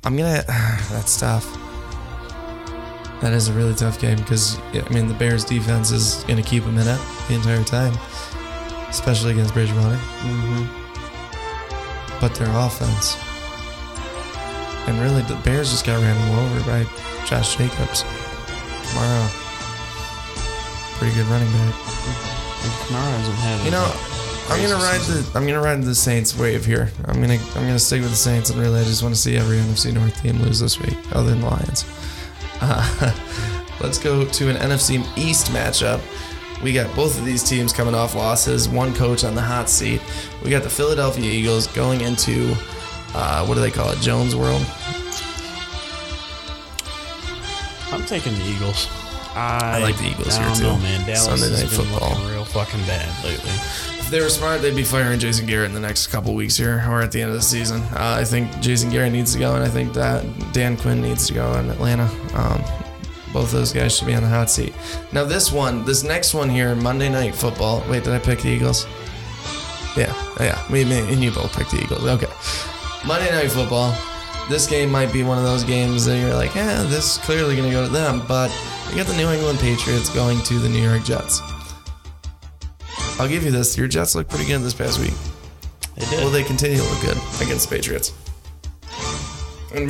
Speaker 2: I'm going *sighs* to. That's tough. That is a really tough game because I mean the Bears defense is going to keep them in it the entire time, especially against Bridgewater.
Speaker 1: Mm-hmm.
Speaker 2: But their offense, and really the Bears just got ran all over by Josh Jacobs. Kamara, pretty good running back.
Speaker 1: Kamara hasn't had.
Speaker 2: You know, I'm gonna ride the I'm gonna ride the Saints wave here. I'm gonna I'm gonna stick with the Saints, and really I just want to see every NFC North team lose this week, other than the Lions. Uh, *laughs* let's go to an NFC East matchup. We got both of these teams coming off losses, one coach on the hot seat. We got the Philadelphia Eagles going into, uh, what do they call it, Jones World?
Speaker 1: I'm taking the Eagles.
Speaker 2: I, I like the Eagles here too.
Speaker 1: Know, man. Dallas Sunday night football, real fucking bad lately.
Speaker 2: They were smart, they'd be firing Jason Garrett in the next couple weeks here, or at the end of the season. Uh, I think Jason Garrett needs to go, and I think that Dan Quinn needs to go in Atlanta. Um, both of those guys should be on the hot seat. Now, this one, this next one here, Monday Night Football. Wait, did I pick the Eagles? Yeah, yeah. Me, me and you both picked the Eagles. Okay. Monday Night Football. This game might be one of those games that you're like, yeah, this is clearly going to go to them, but you got the New England Patriots going to the New York Jets. I'll give you this. Your Jets look pretty good this past week.
Speaker 1: They did.
Speaker 2: Will they continue to look good against the Patriots? And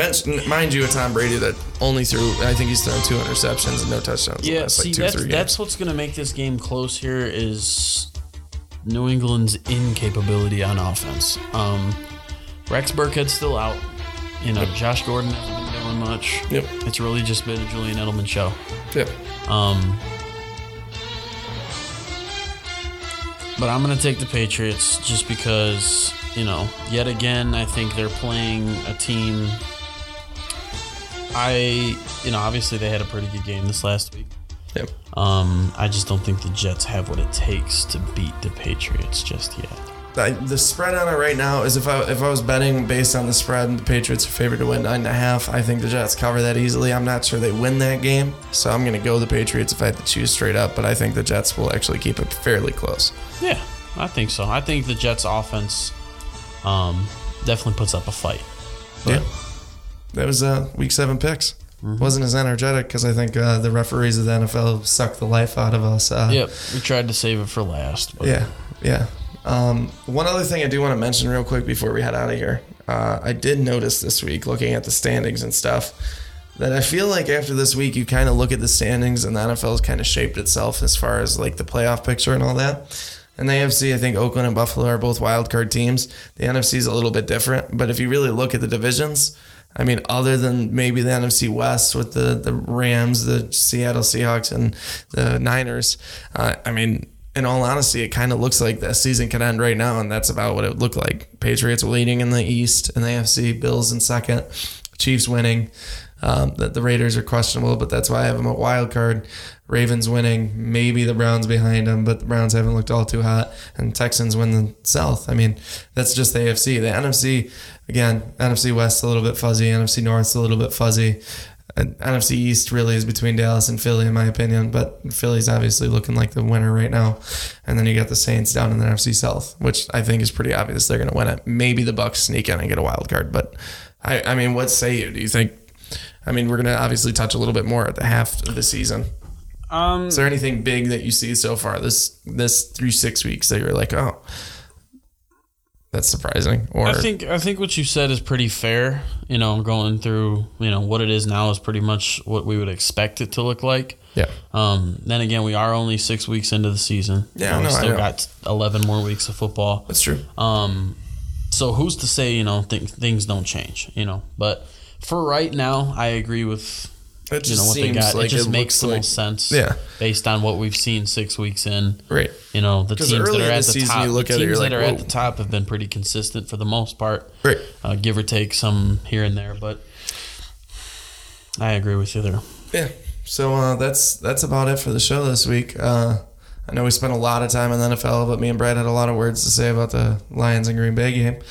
Speaker 2: mind you, a Tom Brady that only threw, I think he's thrown two interceptions and no touchdowns.
Speaker 1: Yeah, see, like two, that's, that's what's going to make this game close here is New England's incapability on offense. Um, Rex Burkhead's still out. You know, yep. Josh Gordon hasn't been doing much.
Speaker 2: Yep.
Speaker 1: It's really just been a Julian Edelman show.
Speaker 2: Yep.
Speaker 1: Um, but I'm going to take the Patriots just because, you know, yet again, I think they're playing a team. I, you know, obviously they had a pretty good game this last week.
Speaker 2: Yep.
Speaker 1: Um, I just don't think the Jets have what it takes to beat the Patriots just yet.
Speaker 2: I, the spread on it right now is if I if I was betting based on the spread, and the Patriots are favored to win nine and a half. I think the Jets cover that easily. I'm not sure they win that game, so I'm going to go the Patriots if I had to choose straight up. But I think the Jets will actually keep it fairly close.
Speaker 1: Yeah, I think so. I think the Jets' offense um, definitely puts up a fight.
Speaker 2: But yeah, that was uh, week seven picks. Mm-hmm. Wasn't as energetic because I think uh, the referees of the NFL sucked the life out of us. Uh,
Speaker 1: yep, we tried to save it for last.
Speaker 2: yeah, Yeah. Um, one other thing I do want to mention real quick before we head out of here. Uh, I did notice this week, looking at the standings and stuff, that I feel like after this week, you kind of look at the standings and the NFL has kind of shaped itself as far as like the playoff picture and all that. And the AFC, I think Oakland and Buffalo are both wild card teams. The NFC is a little bit different, but if you really look at the divisions, I mean, other than maybe the NFC West with the the Rams, the Seattle Seahawks, and the Niners, uh, I mean, in all honesty, it kind of looks like the season could end right now, and that's about what it would look like. Patriots leading in the East and the AFC, Bills in second, Chiefs winning. Um, the, the Raiders are questionable, but that's why I have them a wild card. Ravens winning, maybe the Browns behind them, but the Browns haven't looked all too hot. And Texans win the South. I mean, that's just the AFC. The NFC, again, NFC West a little bit fuzzy, NFC North a little bit fuzzy. And NFC East really is between Dallas and Philly, in my opinion. But Philly's obviously looking like the winner right now. And then you got the Saints down in the NFC South, which I think is pretty obvious they're going to win it. Maybe the Bucs sneak in and get a wild card, but I, I mean, what say you? Do you think I mean, we're going to obviously touch a little bit more at the half of the season. Um, Is there anything big that you see so far this this through six weeks that you're like, oh, that's surprising?
Speaker 1: Or I think I think what you said is pretty fair. You know, going through you know what it is now is pretty much what we would expect it to look like.
Speaker 2: Yeah.
Speaker 1: Um, then again, we are only six weeks into the season.
Speaker 2: Yeah,
Speaker 1: we
Speaker 2: no,
Speaker 1: still got eleven more weeks of football.
Speaker 2: That's true.
Speaker 1: Um, so who's to say you know th- things don't change? You know, but for right now, I agree with
Speaker 2: it you know what they got.
Speaker 1: Like it just it makes the like, most sense.
Speaker 2: Yeah.
Speaker 1: Based on what we've seen six weeks in.
Speaker 2: Right.
Speaker 1: You know, the teams that are at the, the top the teams that are at the top have been pretty consistent for the most part.
Speaker 2: Right.
Speaker 1: Uh, give or take some here and there, but I agree with you there.
Speaker 2: Yeah. So uh, that's that's about it for the show this week. Uh, I know we spent a lot of time in the NFL, but me and Brad had a lot of words to say about the Lions and Green Bay game.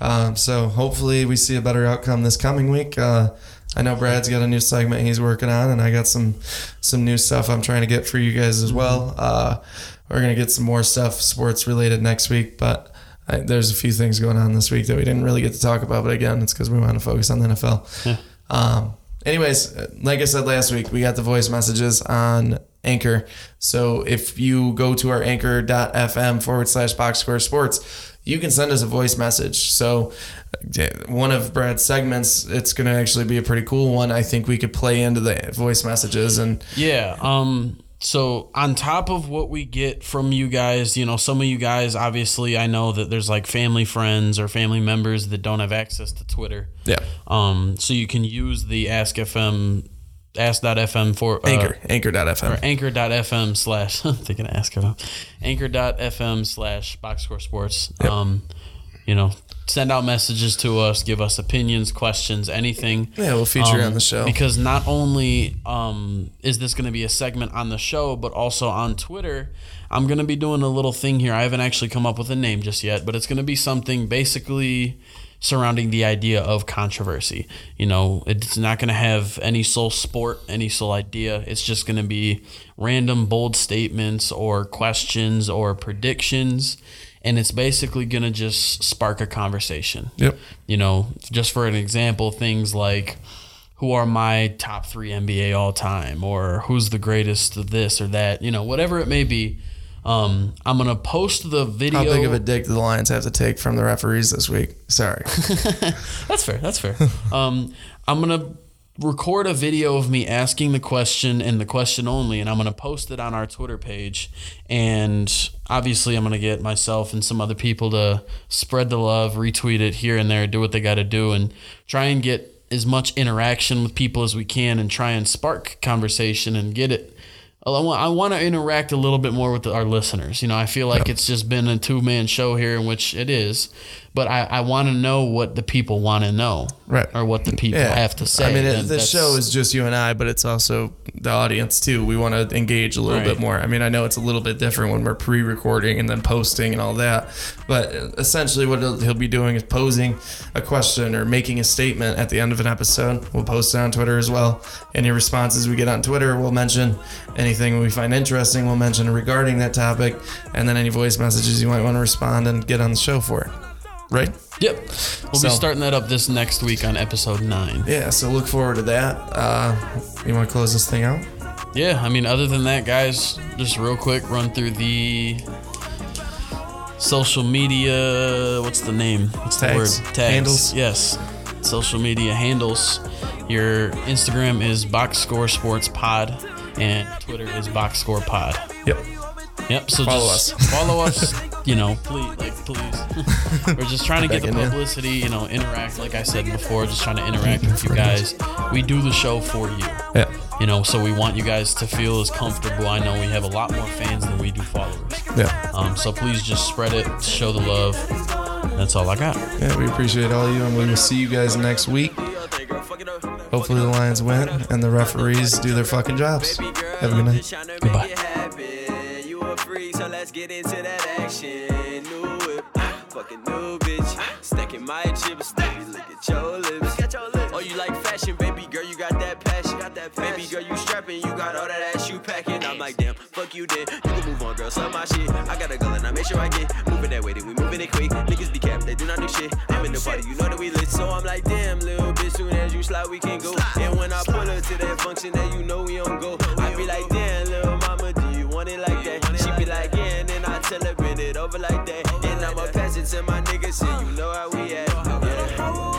Speaker 2: Um, so hopefully we see a better outcome this coming week. Uh, I know Brad's got a new segment he's working on, and I got some some new stuff I'm trying to get for you guys as well. Uh, we're gonna get some more stuff sports related next week, but I, there's a few things going on this week that we didn't really get to talk about. But again, it's because we want to focus on the NFL. Yeah. Um, anyways, like I said last week, we got the voice messages on Anchor. So if you go to our anchor.fm forward slash box score sports, you can send us a voice message. So one of Brad's segments, it's going to actually be a pretty cool one. I think we could play into the voice messages and
Speaker 1: yeah. Um, so on top of what we get from you guys, you know, some of you guys, obviously, I know that there's like family friends or family members that don't have access to Twitter.
Speaker 2: Yeah.
Speaker 1: Um, so you can use the Ask FM ask.fm for
Speaker 2: uh, anchor anchor.fm
Speaker 1: or anchor.fm slash *laughs* thinking ask FM anchor.fm slash box score sports. Yep. um you know send out messages to us give us opinions questions anything.
Speaker 2: Yeah we'll feature um, on the show.
Speaker 1: because not only um is this going to be a segment on the show but also on twitter i'm going to be doing a little thing here. I haven't actually come up with a name just yet but it's going to be something basically surrounding the idea of controversy. You know, it's not going to have any sole sport, any sole idea. It's just going to be random bold statements or questions or predictions. And it's basically going to just spark a conversation.
Speaker 2: Yep.
Speaker 1: You know, just for an example, things like who are my top three NBA all time or who's the greatest of this or that, you know, whatever it may be um, I'm gonna post the video.
Speaker 2: How big of a dick do the Lions have to take from the referees this week? Sorry. *laughs*
Speaker 1: that's fair. That's fair. um, I'm gonna record a video of me asking the question and the question only, and I'm gonna post it on our Twitter page. And obviously, I'm gonna get myself and some other people to spread the love, retweet it here and there, do what they got to do, and try and get as much interaction with people as we can, and try and spark conversation and get it I want to interact a little bit more with our listeners. You know, I feel like it's just been a two man show here, in which it is but I, I want to know what the people want to know,
Speaker 2: right?
Speaker 1: Or what the people yeah. have to say.
Speaker 2: I mean, it, the show is just you and I, but it's also the audience too. We want to engage a little right. bit more. I mean, I know it's a little bit different when we're pre-recording and then posting and all that, but essentially, what he'll be doing is posing a question or making a statement at the end of an episode. We'll post it on Twitter as well. Any responses we get on Twitter, we'll mention. Anything we find interesting, we'll mention regarding that topic, and then any voice messages you might want to respond and get on the show for right?
Speaker 1: Yep. We'll so, be starting that up this next week on episode nine.
Speaker 2: Yeah, so look forward to that. Uh, you want to close this thing out?
Speaker 1: Yeah, I mean, other than that, guys, just real quick run through the social media. What's the name? What's
Speaker 2: Tags.
Speaker 1: the word?
Speaker 2: Tags. Handles.
Speaker 1: Yes. Social media handles. Your Instagram is Box Score Sports Pod, and Twitter is Box Score Pod.
Speaker 2: Yep.
Speaker 1: Yep. So
Speaker 2: follow
Speaker 1: just
Speaker 2: us.
Speaker 1: follow us. *laughs* You know, please, like, please. *laughs* We're just trying to get the publicity. You know, interact. Like I said before, just trying to interact with you guys. We do the show for you.
Speaker 2: Yeah.
Speaker 1: You know, so we want you guys to feel as comfortable. I know we have a lot more fans than we do followers.
Speaker 2: Yeah.
Speaker 1: Um. So please just spread it, show the love. That's all I got.
Speaker 2: Yeah, we appreciate all you, and we will see you guys next week. Hopefully the Lions win and the referees do their fucking jobs. Have a good night.
Speaker 1: Goodbye.
Speaker 3: So let's get into that action. New whip, fucking new bitch. Stacking my chips, baby, look at your lips. Oh, you like fashion, baby girl, you got that passion. Baby girl, you strapping, you got all that ass you packing. I'm like, damn, fuck you then. You can move on, girl, sell my shit. I got a girl and I make sure I get moving that way, then we moving it quick. Niggas be capped, they do not do shit. I'm in the party, you know that we lit. So I'm like, damn, little bitch, soon as you slide, we can go. And when I pull up to that function, that you over like that. And I'ma pass it to my niggas, shit. You know how we act. Yeah.